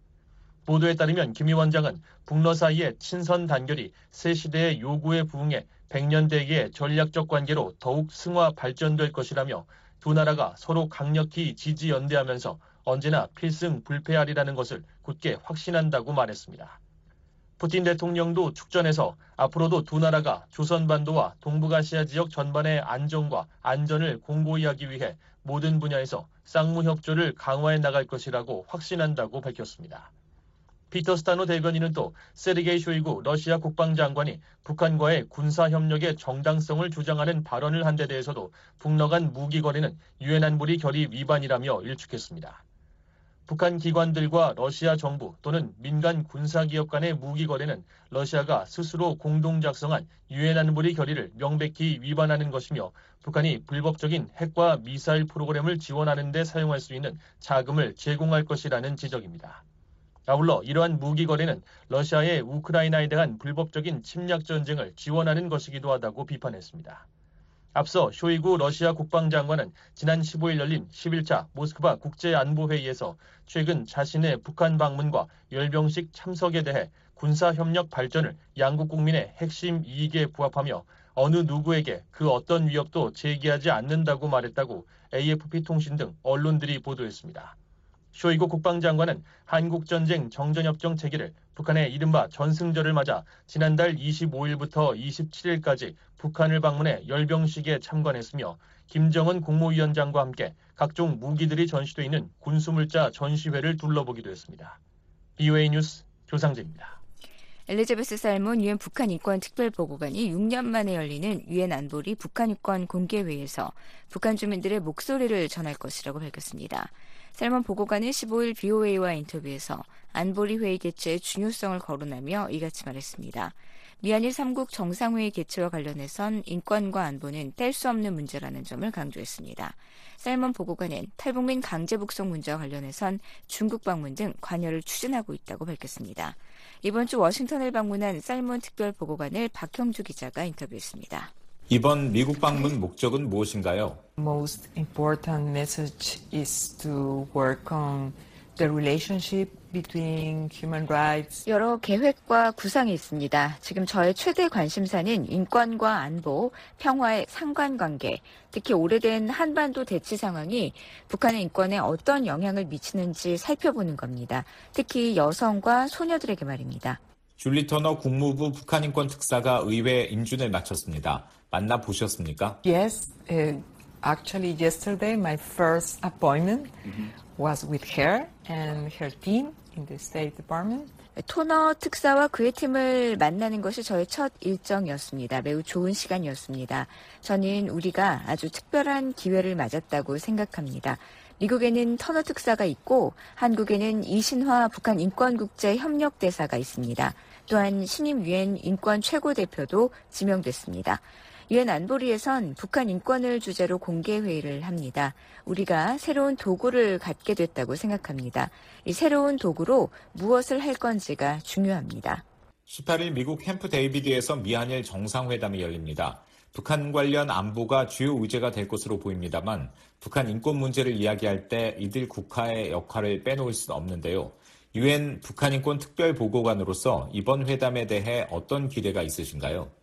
보도에 따르면 김 위원장은 북러 사이의 친선 단결이 새 시대의 요구에 부응해 100년 대기의 전략적 관계로 더욱 승화 발전될 것이라며 두 나라가 서로 강력히 지지 연대하면서 언제나 필승 불패하리라는 것을 굳게 확신한다고 말했습니다. 푸틴 대통령도 축전에서 앞으로도 두 나라가 조선반도와 동북아시아 지역 전반의 안정과 안전을 공고히 하기 위해 모든 분야에서 쌍무협조를 강화해 나갈 것이라고 확신한다고 밝혔습니다. 피터 스타노 대변인은 또 세르게이 쇼이구 러시아 국방장관이 북한과의 군사협력의 정당성을 주장하는 발언을 한 데 대해서도 북러 간 무기 거래는 유엔 안보리 결의 위반이라며 일축했습니다. 북한 기관들과 러시아 정부 또는 민간 군사기업 간의 무기 거래는 러시아가 스스로 공동 작성한 유엔 안보리 결의를 명백히 위반하는 것이며 북한이 불법적인 핵과 미사일 프로그램을 지원하는 데 사용할 수 있는 자금을 제공할 것이라는 지적입니다. 아울러 이러한 무기 거래는 러시아의 우크라이나에 대한 불법적인 침략 전쟁을 지원하는 것이기도 하다고 비판했습니다. 앞서 쇼이구 러시아 국방장관은 지난 15일 열린 11차 모스크바 국제안보회의에서 최근 자신의 북한 방문과 열병식 참석에 대해 군사협력 발전을 양국 국민의 핵심 이익에 부합하며 어느 누구에게 그 어떤 위협도 제기하지 않는다고 말했다고 AFP 통신 등 언론들이 보도했습니다. 쇼이구 국방장관은 한국전쟁 정전협정 체결을 북한의 이른바 전승절을 맞아 지난달 25일부터 27일까지 북한을 방문해 열병식에 참관했으며 김정은 국무위원장과 함께 각종 무기들이 전시돼 있는 군수물자 전시회를 둘러보기도 했습니다. BOA 뉴스 조상재입니다. 엘리자베스 살몬 유엔 북한 인권 특별보고관이 6년 만에 열리는 유엔 안보리 북한 인권 공개회에서 북한 주민들의 목소리를 전할 것이라고 밝혔습니다. 셀먼 보고관은 15일 BOA와 인터뷰에서 안보리 회의 개최의 중요성을 거론하며 이같이 말했습니다. 미한일 3국 정상회의 개최와 관련해선 인권과 안보는 뗄 수 없는 문제라는 점을 강조했습니다. 셀먼 보고관은 탈북민 강제 북송 문제와 관련해선 중국 방문 등 관여를 추진하고 있다고 밝혔습니다. 이번 주 워싱턴을 방문한 셀먼 특별 보고관을 박형주 기자가 인터뷰했습니다. 이번 미국 방문 목적은 무엇인가요? Most important message is to work on the relationship between human rights. 여러 계획과 구상이 있습니다. 지금 저의 최대 관심사는 인권과 안보, 평화의 상관관계, 특히 오래된 한반도 대치 상황이 북한의 인권에 어떤 영향을 미치는지 살펴보는 겁니다. 특히 여성과 소녀들에게 말입니다. 줄리 터너 국무부 북한인권 특사가 의회 임준을 마쳤습니다. 만나 보셨습니까? Yes, uh, actually yesterday my first appointment mm-hmm. was with her and her team in the State Department. 토너 특사와 그의 팀을 만나는 것이 저의 첫 일정이었습니다. 매우 좋은 시간이었습니다. 저는 우리가 아주 특별한 기회를 맞았다고 생각합니다. 미국에는 터너 특사가 있고 한국에는 이신화 북한 인권국제협력대사가 있습니다. 또한 신임 유엔 인권 최고 대표도 지명됐습니다. 유엔 안보리에선 북한 인권을 주제로 공개 회의를 합니다. 우리가 새로운 도구를 갖게 됐다고 생각합니다. 이 새로운 도구로 무엇을 할 건지가 중요합니다. 18일 미국 캠프 데이비드에서 미한일 정상회담이 열립니다. 북한 관련 안보가 주요 의제가 될 것으로 보입니다만 북한 인권 문제를 이야기할 때 이들 국가의 역할을 빼놓을 수는 없는데요. 유엔 북한 인권 특별 보고관으로서 이번 회담에 대해 어떤 기대가 있으신가요?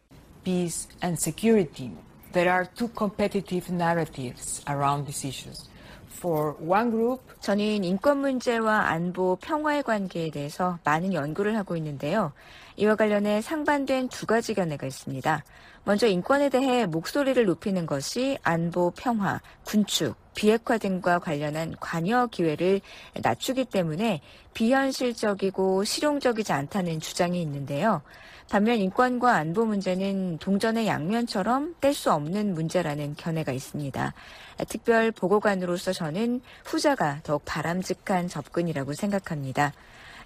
Peace and security. There are two competitive narratives around these issues. For one group, 저는 인권 문제와 안보, 평화의 관계에 대해서 많은 연구를 하고 있는데요. 이와 관련해 상반된 두 가지 견해가 있습니다. 먼저 인권에 대해 목소리를 높이는 것이 안보, 평화, 군축, 비핵화 등과 관련한 관여 기회를 낮추기 때문에 비현실적이고 실용적이지 않다는 주장이 있는데요. 반면 인권과 안보 문제는 동전의 양면처럼 뗄 수 없는 문제라는 견해가 있습니다. 특별 보고관으로서 저는 후자가 더욱 바람직한 접근이라고 생각합니다.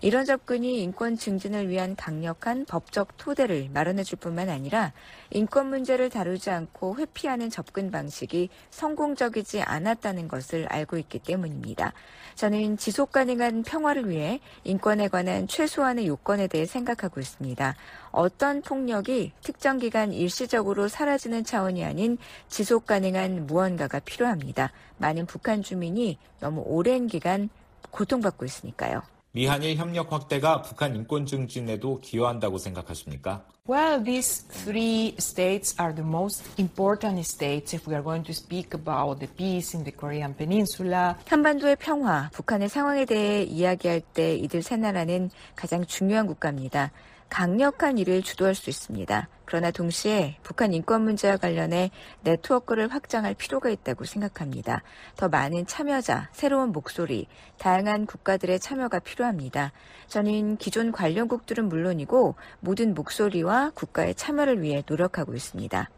이런 접근이 인권 증진을 위한 강력한 법적 토대를 마련해 줄 뿐만 아니라 인권 문제를 다루지 않고 회피하는 접근 방식이 성공적이지 않았다는 것을 알고 있기 때문입니다. 저는 지속 가능한 평화를 위해 인권에 관한 최소한의 요건에 대해 생각하고 있습니다. 어떤 폭력이 특정 기간 일시적으로 사라지는 차원이 아닌 지속 가능한 무언가가 필요합니다. 많은 북한 주민이 너무 오랜 기간 고통받고 있으니까요. 미한일 협력 확대가 북한 인권 증진에도 기여한다고 생각하십니까? Well, these three states are the most important states if we are going to speak about the peace in the Korean Peninsula. 한반도의 평화, 북한의 상황에 대해 이야기할 때 이들 세 나라는 가장 중요한 국가입니다. 강력한 일을 주도할 수 있습니다. 그러나 동시에 북한 인권 문제와 관련해 네트워크를 확장할 필요가 있다고 생각합니다. 더 많은 참여자, 새로운 목소리, 다양한 국가들의 참여가 필요합니다. 저는 기존 관련국들은 물론이고 모든 목소리와 국가의 참여를 위해 노력하고 있습니다.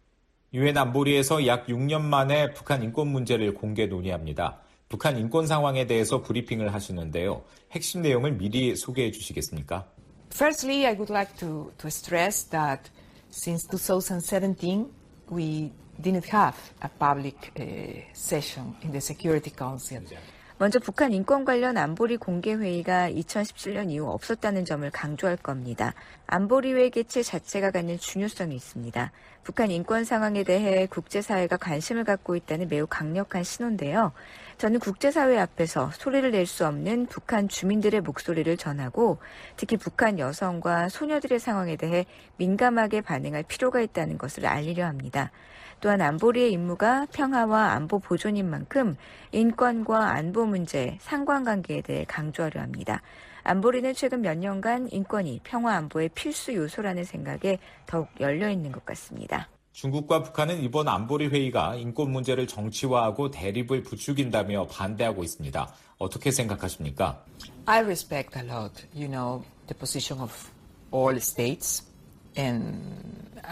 유엔 안보리에서 약 6년 만에 북한 인권 문제를 공개 논의합니다. 북한 인권 상황에 대해서 브리핑을 하시는데요. 핵심 내용을 미리 소개해 주시겠습니까? Firstly, I would like to, to stress that since 2017, we didn't have a public uh, session in the Security Council. 먼저 북한 인권 관련 안보리 공개 회의가 2017년 이후 없었다는 점을 강조할 겁니다. 안보리회 개최 자체가 갖는 중요성이 있습니다. 북한 인권 상황에 대해 국제사회가 관심을 갖고 있다는 매우 강력한 신호인데요. 저는 국제사회 앞에서 소리를 낼 수 없는 북한 주민들의 목소리를 전하고 특히 북한 여성과 소녀들의 상황에 대해 민감하게 반응할 필요가 있다는 것을 알리려 합니다. 또한 안보리의 임무가 평화와 안보 보존인 만큼 인권과 안보 문제, 상관관계에 대해 강조하려 합니다. 안보리는 최근 몇 년간 인권이 평화 안보의 필수 요소라는 생각에 더욱 열려 있는 것 같습니다. 중국과 북한은 이번 안보리 회의가 인권 문제를 정치화하고 대립을 부추긴다며 반대하고 있습니다. 어떻게 생각하십니까? I respect a lot, you know, the position of all states. And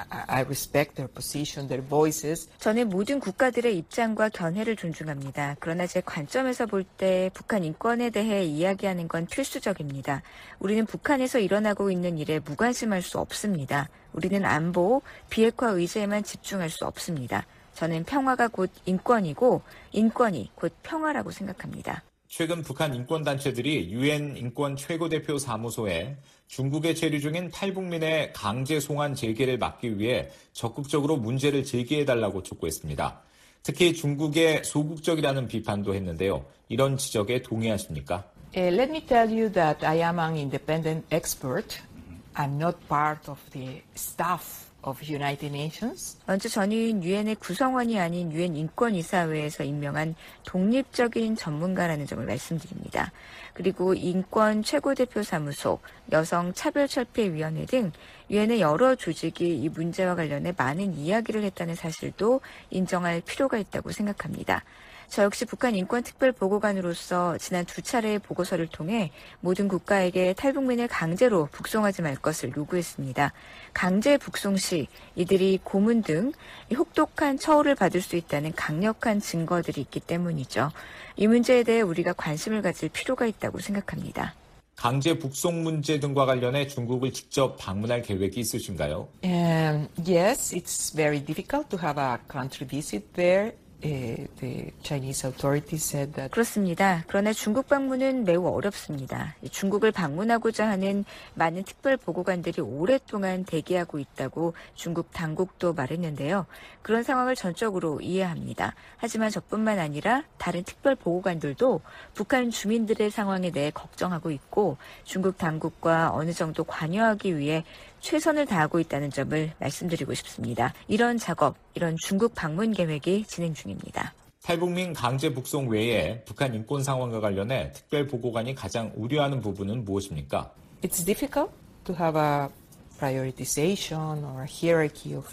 I respect their position, their voices. 저는 모든 국가들의 입장과 견해를 존중합니다. 그러나 제 관점에서 볼 때 북한 인권에 대해 이야기하는 건 필수적입니다. 우리는 북한에서 일어나고 있는 일에 무관심할 수 없습니다. 우리는 안보, 비핵화 의제에만 집중할 수 없습니다. 저는 평화가 곧 인권이고 인권이 곧 평화라고 생각합니다. 최근 북한 인권단체들이 유엔 인권 최고대표 사무소에 중국에 체류 중인 탈북민의 강제 송환 재개를 막기 위해 적극적으로 문제를 제기해달라고 촉구했습니다. 특히 중국의 소극적이라는 비판도 했는데요. 이런 지적에 동의하십니까? Uh, let me tell you that I am an independent expert. I'm not part of the staff 먼저 저는 유엔의 구성원이 아닌 유엔 인권이사회에서 임명한 독립적인 전문가라는 점을 말씀드립니다. 그리고 인권 최고대표 사무소, 여성 차별 철폐 위원회 등 유엔의 여러 조직이 이 문제와 관련해 많은 이야기를 했다는 사실도 인정할 필요가 있다고 생각합니다. 저 역시 북한 인권특별보고관으로서 지난 두 차례의 보고서를 통해 모든 국가에게 탈북민을 강제로 북송하지 말 것을 요구했습니다. 강제 북송 시 이들이 고문 등 혹독한 처우를 받을 수 있다는 강력한 증거들이 있기 때문이죠. 이 문제에 대해 우리가 관심을 가질 필요가 있다고 생각합니다. 강제 북송 문제 등과 관련해 중국을 직접 방문할 계획이 있으신가요? Um, yes, it's very difficult to have a country visit there. Said that 그렇습니다. 그러나 중국 방문은 매우 어렵습니다. 중국을 방문하고자 하는 많은 특별 보고관들이 오랫동안 대기하고 있다고 중국 당국도 말했는데요. 그런 상황을 전적으로 이해합니다. 하지만 저뿐만 아니라 다른 특별 보고관들도 북한 주민들의 상황에 대해 걱정하고 있고 중국 당국과 어느 정도 관여하기 위해 최선을 다하고 있다는 점을 말씀드리고 싶습니다. 이런 작업, 이런 중국 방문 계획이 진행 중입니다. 탈북민 강제 북송 외에 북한 인권 상황과 관련해 특별 보고관이 가장 우려하는 부분은 무엇입니까? It's difficult to have a prioritization or a hierarchy of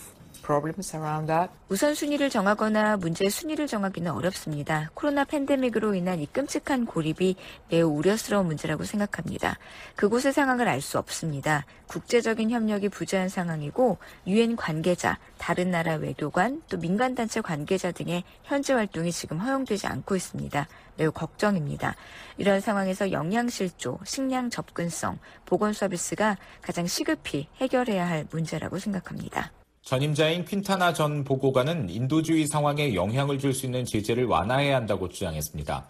problems around that. 우선순위를 정하거나 문제의 순위를 정하기는 어렵습니다. 코로나 팬데믹으로 인한 이 끔찍한 고립이 매우 우려스러운 문제라고 생각합니다. 그곳의 상황을 알 수 없습니다. 국제적인 협력이 부재한 상황이고 유엔 관계자, 다른 나라 외교관, 또 민간단체 관계자 등의 현재 활동이 지금 허용되지 않고 있습니다. 매우 걱정입니다. 이런 상황에서 영양실조, 식량 접근성, 보건 서비스가 가장 시급히 해결해야 할 문제라고 생각합니다. 전임자인 퀸타나 전 보고관은 인도주의 상황에 영향을 줄 수 있는 제재를 완화해야 한다고 주장했습니다.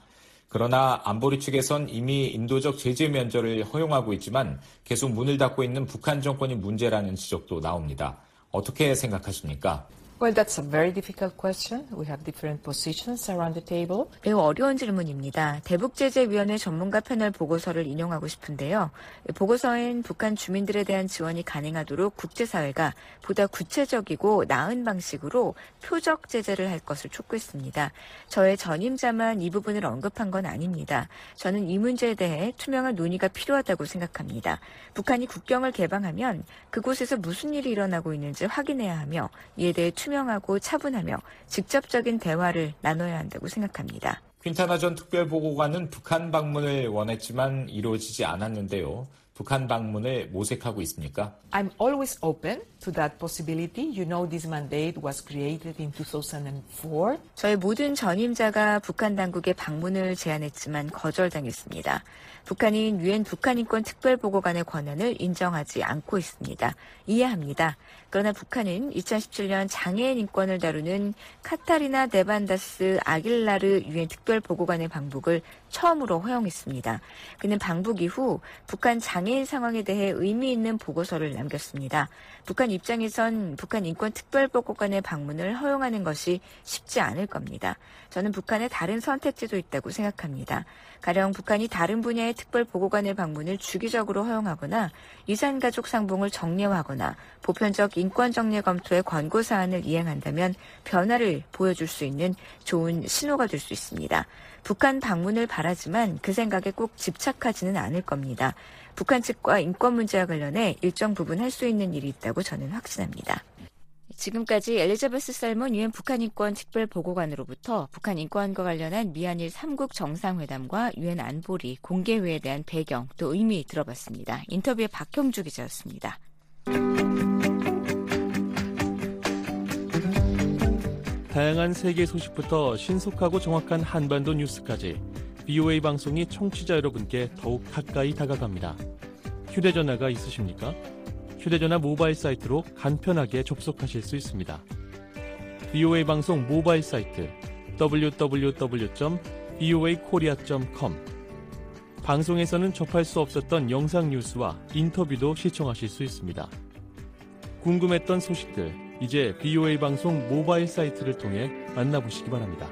그러나 안보리 측에선 이미 인도적 제재 면제를 허용하고 있지만 계속 문을 닫고 있는 북한 정권이 문제라는 지적도 나옵니다. 어떻게 생각하십니까? Well, that's a very difficult question. We have different positions around the table. 매우 어려운 질문입니다. 대북제재위원회 전문가 패널 보고서를 인용하고 싶은데요. 보고서엔 북한 주민들에 대한 지원이 가능하도록 국제사회가 보다 구체적이고 나은 방식으로 표적 제재를 할 것을 촉구했습니다. 저의 전임자만 이 부분을 언급한 건 아닙니다. 저는 이 문제에 대해 투명한 논의가 필요하다고 생각합니다. 북한이 국경을 개방하면 그곳에서 무슨 일이 일어나고 있는지 확인해야 하며 이에 대해 투명하고 차분하며 직접적인 대화를 나눠야 한다고 생각합니다. 퀸타나 전 특별보고관은 북한 방문을 원했지만 이루어지지 않았는데요. 북한 방문을 모색하고 있습니까? I'm always open to that possibility. You know this mandate was created in 2004. 저희 모든 전임자가 북한 당국의 방문을 제안했지만 거절당했습니다. 북한인 유엔 북한인권 특별보고관의 권한을 인정하지 않고 있습니다. 이해합니다. 그러나 북한은 2017년 장애인 인권을 다루는 카타리나 네반다스 아길라르 유엔 특별보고관의 방북을 처음으로 허용했습니다. 그는 방북 이후 북한 장애인 상황에 대해 의미 있는 보고서를 남겼습니다. 북한 입장에선 북한 인권 특별보고관의 방문을 허용하는 것이 쉽지 않을 겁니다. 저는 북한에 다른 선택지도 있다고 생각합니다. 가령 북한이 다른 분야의 특별보고관의 방문을 주기적으로 허용하거나 유산가족 상봉을 정례화하거나 보편적 인권 정례 검토의 권고 사안을 이행한다면 변화를 보여줄 수 있는 좋은 신호가 될 수 있습니다. 북한 방문을 바라지만 그 생각에 꼭 집착하지는 않을 겁니다. 북한 측과 인권 문제와 관련해 일정 부분 할 수 있는 일이 있다고 저는 확신합니다. 지금까지 엘리자베스 살몬 유엔 북한 인권 특별 보고관으로부터 북한 인권과 관련한 미한일 3국 정상회담과 유엔 안보리 공개회에 대한 배경 또 의미 들어봤습니다. 인터뷰의 박형주 기자였습니다. 다양한 세계 소식부터 신속하고 정확한 한반도 뉴스까지 BOA 방송이 청취자 여러분께 더욱 가까이 다가갑니다. 휴대전화가 있으십니까? 휴대전화 모바일 사이트로 간편하게 접속하실 수 있습니다. BOA 방송 모바일 사이트 www.boakorea.com 방송에서는 접할 수 없었던 영상 뉴스와 인터뷰도 시청하실 수 있습니다. 궁금했던 소식들 이제 BOA 방송 모바일 사이트를 통해 만나보시기 바랍니다.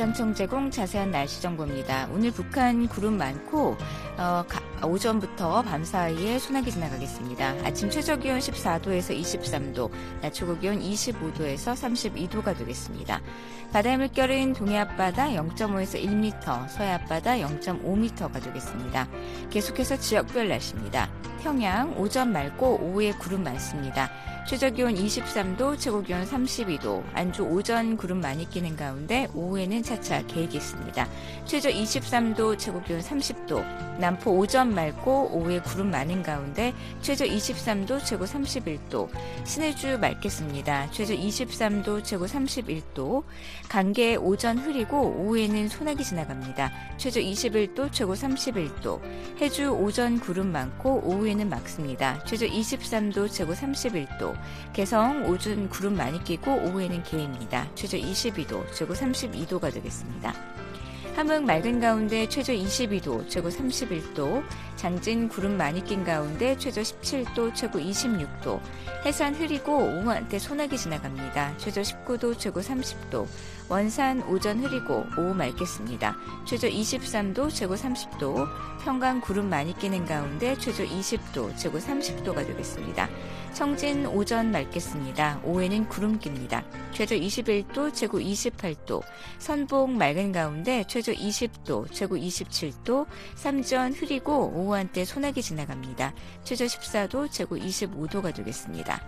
기상청 제공 자세한 날씨 정보입니다. 오늘 북한 구름 많고 어, 가, 오전부터 밤 사이에 소나기 지나가겠습니다. 아침 최저 기온 14도에서 23도, 낮 최고 기온 25도에서 32도가 되겠습니다. 바다의 물결은 동해 앞바다 0.5에서 1m, 서해 앞바다 0.5m가 되겠습니다. 계속해서 지역별 날씨입니다. 평양 오전 맑고 오후에 구름 많습니다. 최저 기온 23도, 최고 기온 32도, 안주 오전 구름 많이 끼는 가운데 오후에는 차차 계획이 있습니다. 최저 23도, 최고 기온 30도, 남포 오전 맑고 오후에 구름 많은 가운데 최저 23도, 최고 31도, 신해주 맑겠습니다. 최저 23도, 최고 31도, 간계 오전 흐리고 오후에는 소나기 지나갑니다. 최저 21도, 최고 31도, 해주 오전 구름 많고 오후에는 맑습니다. 최저 23도, 최고 31도, 개성 오전 구름 많이 끼고 오후에는 개입니다. 최저 22도, 최고 32도가 되겠습니다. 함흥 맑은 가운데 최저 22도, 최고 31도, 장진 구름 많이 낀 가운데 최저 17도, 최고 26도, 해산 흐리고 오후 한때 소나기 지나갑니다. 최저 19도, 최고 30도, 원산 오전 흐리고 오후 맑겠습니다. 최저 23도, 최고 30도, 평강 구름 많이 끼는 가운데 최저 20도, 최고 30도가 되겠습니다. 청진 오전 맑겠습니다. 오후에는 구름 깁니다. 최저 21도, 최고 28도, 선봉 맑은 가운데 최저 20도, 최고 27도, 삼전 흐리고 오후 한때 소나기 지나갑니다. 최저 14도, 최고 25도가 되겠습니다.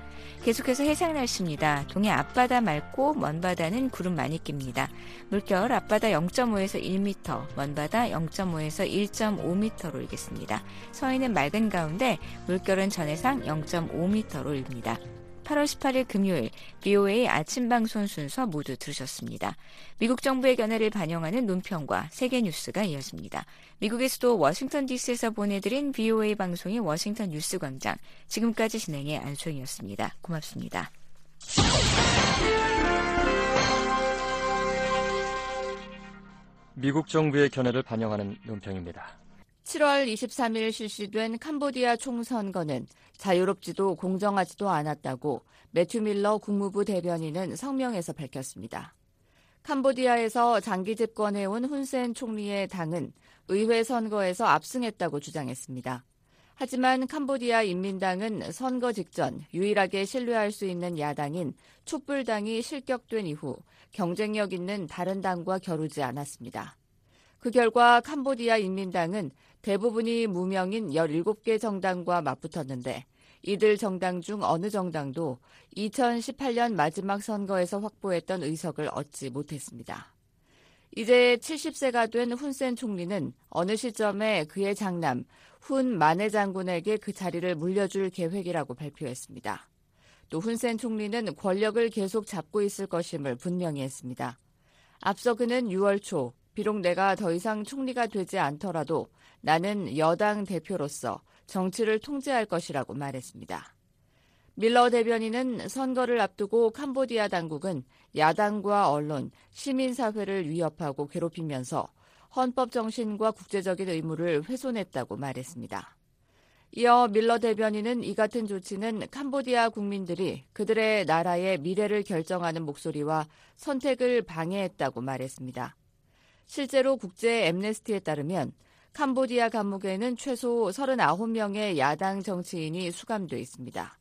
계속해서 해상 날씨입니다. 동해 앞바다 맑고 먼바다는 구름 많이 낍니다. 물결 앞바다 0.5에서 1m, 먼바다 0.5에서 1.5m로 일겠습니다. 서해는 맑은 가운데 물결은 전해상 0.5m로 일입니다. 8월 18일 금요일 BOA 아침 방송 순서 모두 들으셨습니다. 미국 정부의 견해를 반영하는 논평과 세계 뉴스가 이어집니다. 미국의 수도 워싱턴 DC에서 보내드린 BOA 방송의 워싱턴 뉴스 광장 지금까지 진행의 안소영이었습니다. 고맙습니다. 미국 정부의 견해를 반영하는 논평입니다. 7월 23일 실시된 캄보디아 총선거는 자유롭지도 공정하지도 않았다고 매튜 밀러 국무부 대변인은 성명에서 밝혔습니다. 캄보디아에서 장기 집권해온 훈센 총리의 당은 의회 선거에서 압승했다고 주장했습니다. 하지만 캄보디아 인민당은 선거 직전 유일하게 신뢰할 수 있는 야당인 촛불당이 실격된 이후 경쟁력 있는 다른 당과 겨루지 않았습니다. 그 결과 캄보디아 인민당은 대부분이 무명인 17개 정당과 맞붙었는데 이들 정당 중 어느 정당도 2018년 마지막 선거에서 확보했던 의석을 얻지 못했습니다. 이제 70세가 된 훈센 총리는 어느 시점에 그의 장남 훈 마네 장군에게 그 자리를 물려줄 계획이라고 발표했습니다. 또 훈센 총리는 권력을 계속 잡고 있을 것임을 분명히 했습니다. 앞서 그는 6월 초 비록 내가 더 이상 총리가 되지 않더라도 나는 여당 대표로서 정치를 통제할 것이라고 말했습니다. 밀러 대변인은 선거를 앞두고 캄보디아 당국은 야당과 언론, 시민사회를 위협하고 괴롭히면서 헌법 정신과 국제적인 의무를 훼손했다고 말했습니다. 이어 밀러 대변인은 이 같은 조치는 캄보디아 국민들이 그들의 나라의 미래를 결정하는 목소리와 선택을 방해했다고 말했습니다. 실제로 국제 엠네스티에 따르면 캄보디아 감옥에는 최소 39명의 야당 정치인이 수감돼 있습니다.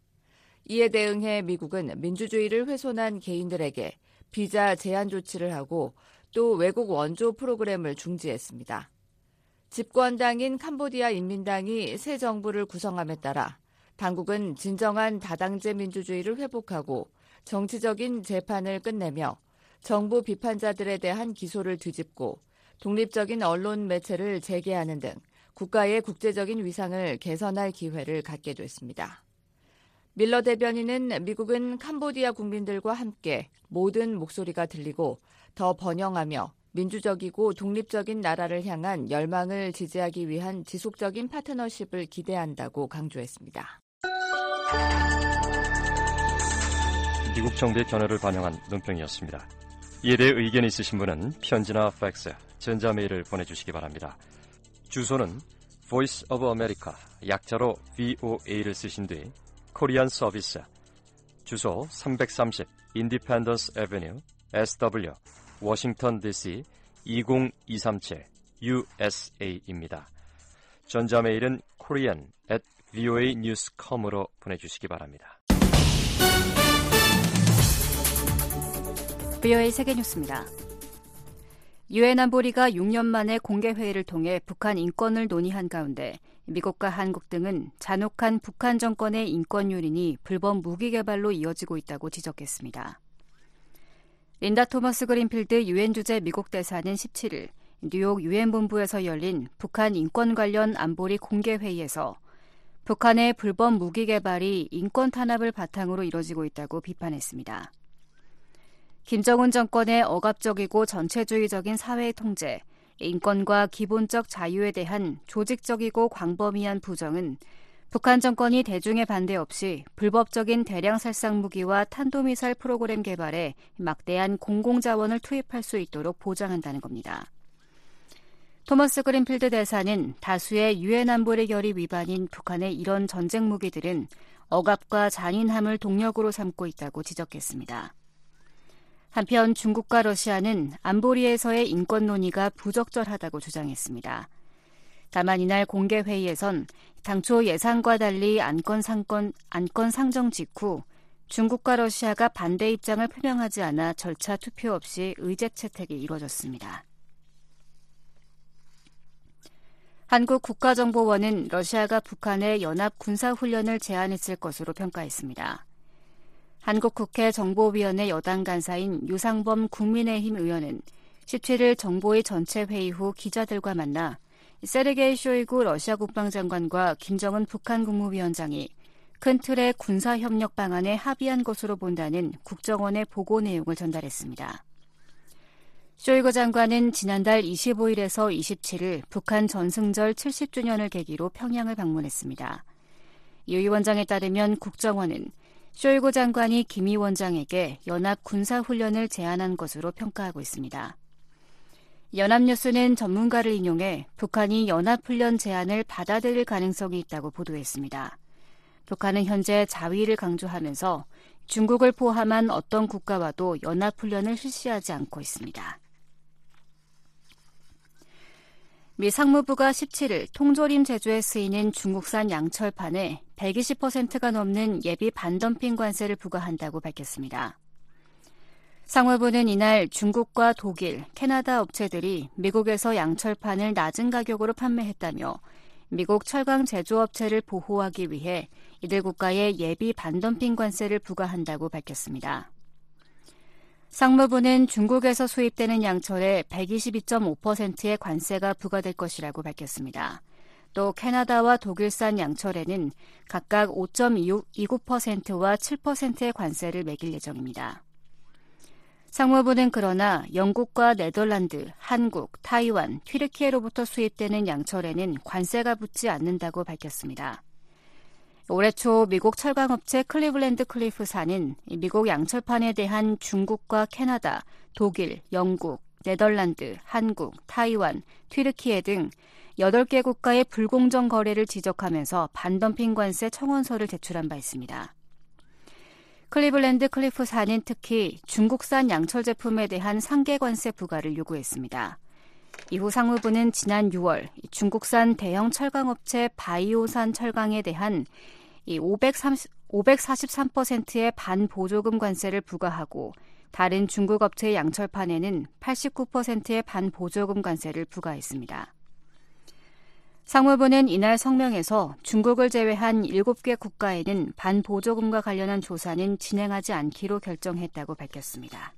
이에 대응해 미국은 민주주의를 훼손한 개인들에게 비자 제한 조치를 하고 또 외국 원조 프로그램을 중지했습니다. 집권당인 캄보디아 인민당이 새 정부를 구성함에 따라 당국은 진정한 다당제 민주주의를 회복하고 정치적인 재판을 끝내며 정부 비판자들에 대한 기소를 뒤집고 독립적인 언론 매체를 재개하는 등 국가의 국제적인 위상을 개선할 기회를 갖게 됐습니다. 밀러 대변인은 미국은 캄보디아 국민들과 함께 모든 목소리가 들리고 더 번영하며 민주적이고 독립적인 나라를 향한 열망을 지지하기 위한 지속적인 파트너십을 기대한다고 강조했습니다. 미국 정부의 견해를 반영한 논평이었습니다. 이에 대해 의견이 있으신 분은 편지나 팩스, 전자메일을 보내주시기 바랍니다. 주소는 Voice of America, 약자로 VOA를 쓰신 뒤 코리안 서비스, 주소 330 Independence Avenue, SW, 워싱턴 DC 20237 USA입니다. 전자메일은 korean at voanews.com으로 보내주시기 바랍니다. VOA 세계뉴스입니다. 유엔 안보리가 6년 만에 공개 회의를 통해 북한 인권을 논의한 가운데 미국과 한국 등은 잔혹한 북한 정권의 인권 유린이 불법 무기 개발로 이어지고 있다고 지적했습니다. 린다 토머스 그린필드 유엔 주재 미국 대사는 17일 뉴욕 유엔 본부에서 열린 북한 인권 관련 안보리 공개 회의에서 북한의 불법 무기 개발이 인권 탄압을 바탕으로 이뤄지고 있다고 비판했습니다. 김정은 정권의 억압적이고 전체주의적인 사회 통제, 인권과 기본적 자유에 대한 조직적이고 광범위한 부정은 북한 정권이 대중의 반대 없이 불법적인 대량 살상 무기와 탄도미사일 프로그램 개발에 막대한 공공자원을 투입할 수 있도록 보장한다는 겁니다. 토머스 그린필드 대사는 다수의 유엔 안보리 결의 위반인 북한의 이런 전쟁 무기들은 억압과 잔인함을 동력으로 삼고 있다고 지적했습니다. 한편 중국과 러시아는 안보리에서의 인권 논의가 부적절하다고 주장했습니다. 다만 이날 공개 회의에선 당초 예상과 달리 안건 상권 안건 상정 직후 중국과 러시아가 반대 입장을 표명하지 않아 절차 투표 없이 의제 채택이 이뤄졌습니다. 한국 국가정보원은 러시아가 북한의 연합 군사훈련을 제안했을 것으로 평가했습니다. 한국 국회 정보위원회 여당 간사인 유상범 국민의힘 의원은 17일 정보위 전체 회의 후 기자들과 만나 세르게이 쇼이구 러시아 국방장관과 김정은 북한 국무위원장이 큰 틀의 군사 협력 방안에 합의한 것으로 본다는 국정원의 보고 내용을 전달했습니다. 쇼이구 장관은 지난달 25일에서 27일 북한 전승절 70주년을 계기로 평양을 방문했습니다. 유 위원장에 따르면 국정원은 쇼이구 장관이 김 위원장에게 연합 군사훈련을 제안한 것으로 평가하고 있습니다. 연합뉴스는 전문가를 인용해 북한이 연합훈련 제안을 받아들일 가능성이 있다고 보도했습니다. 북한은 현재 자위를 강조하면서 중국을 포함한 어떤 국가와도 연합훈련을 실시하지 않고 있습니다. 미 상무부가 17일 통조림 제조에 쓰이는 중국산 양철판에 120%가 넘는 예비 반덤핑 관세를 부과한다고 밝혔습니다. 상무부는 이날 중국과 독일, 캐나다 업체들이 미국에서 양철판을 낮은 가격으로 판매했다며 미국 철강 제조업체를 보호하기 위해 이들 국가에 예비 반덤핑 관세를 부과한다고 밝혔습니다. 상무부는 중국에서 수입되는 양철에 122.5%의 관세가 부과될 것이라고 밝혔습니다. 또 캐나다와 독일산 양철에는 각각 5.29%와 7%의 관세를 매길 예정입니다. 상무부는 그러나 영국과 네덜란드, 한국, 타이완, 튀르키예로부터 수입되는 양철에는 관세가 붙지 않는다고 밝혔습니다. 올해 초 미국 철강업체 클리블랜드 클리프사는 미국 양철판에 대한 중국과 캐나다, 독일, 영국, 네덜란드, 한국, 타이완, 튀르키예 등 8개 국가의 불공정 거래를 지적하면서 반덤핑 관세 청원서를 제출한 바 있습니다. 클리블랜드 클리프사는 특히 중국산 양철 제품에 대한 상계 관세 부과를 요구했습니다. 이후 상무부는 지난 6월 중국산 대형 철강업체 바오산 철강에 대한 이 530, 543%의 반보조금 관세를 부과하고 다른 중국 업체의 양철판에는 89%의 반보조금 관세를 부과했습니다. 상무부는 이날 성명에서 중국을 제외한 7개 국가에는 반보조금과 관련한 조사는 진행하지 않기로 결정했다고 밝혔습니다.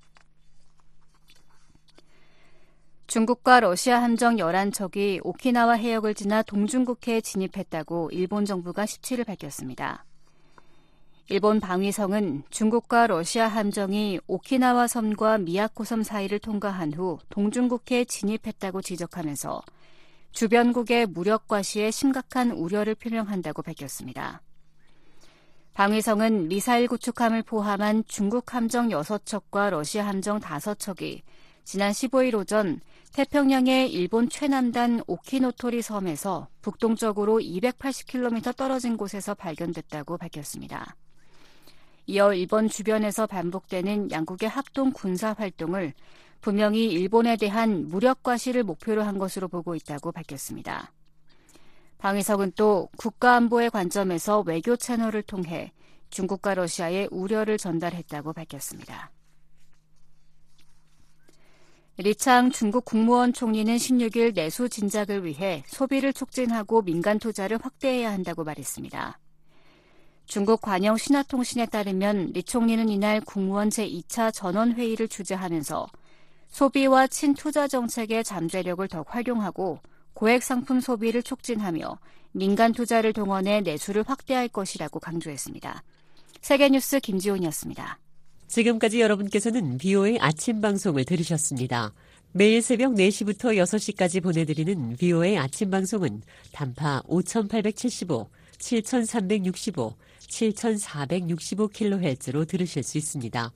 중국과 러시아 함정 11척이 오키나와 해역을 지나 동중국해에 진입했다고 일본 정부가 17일 밝혔습니다. 일본 방위성은 중국과 러시아 함정이 오키나와 섬과 미야코 섬 사이를 통과한 후 동중국해에 진입했다고 지적하면서 주변국의 무력 과시에 심각한 우려를 표명한다고 밝혔습니다. 방위성은 미사일 구축함을 포함한 중국 함정 6척과 러시아 함정 5척이 지난 15일 오전 태평양의 일본 최남단 오키노토리 섬에서 북동쪽으로 280km 떨어진 곳에서 발견됐다고 밝혔습니다. 이어 일본 주변에서 반복되는 양국의 합동 군사 활동을 분명히 일본에 대한 무력 과시를 목표로 한 것으로 보고 있다고 밝혔습니다. 방위석은 또 국가안보의 관점에서 외교 채널을 통해 중국과 러시아에 우려를 전달했다고 밝혔습니다. 리창 중국 국무원 총리는 16일 내수 진작을 위해 소비를 촉진하고 민간 투자를 확대해야 한다고 말했습니다. 중국 관영 신화통신에 따르면 리 총리는 이날 국무원 제2차 전원회의를 주재하면서 소비와 친투자 정책의 잠재력을 더 활용하고 고액 상품 소비를 촉진하며 민간 투자를 동원해 내수를 확대할 것이라고 강조했습니다. 세계뉴스 김지훈이었습니다. 지금까지 여러분께서는 BOA 아침 방송을 들으셨습니다. 매일 새벽 4시부터 6시까지 보내드리는 BOA 아침 방송은 단파 5875, 7365, 7465kHz로 들으실 수 있습니다.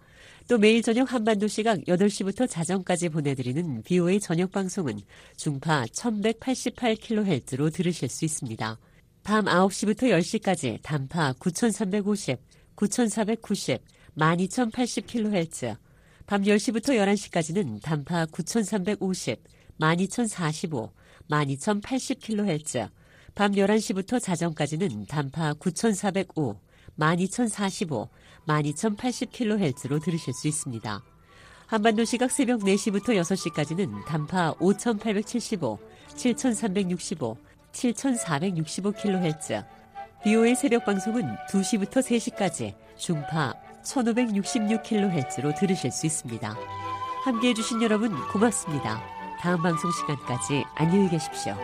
또 매일 저녁 한반도 시각 8시부터 자정까지 보내드리는 BOA 저녁 방송은 중파 1188kHz로 들으실 수 있습니다. 밤 9시부터 10시까지 단파 9350, 9490, 12080kHz, 밤 10시부터 11시까지는 단파 9350, 12045, 12080kHz, 밤 11시부터 자정까지는 단파 9405, 12045, 12080kHz로 들으실 수 있습니다. 한반도 시각 새벽 4시부터 6시까지는 단파 5875, 7365, 7465kHz, BO의 새벽 방송은 2시부터 3시까지 중파 1566kHz로 들으실 수 있습니다. 함께 해주신 여러분 고맙습니다. 다음 방송 시간까지 안녕히 계십시오.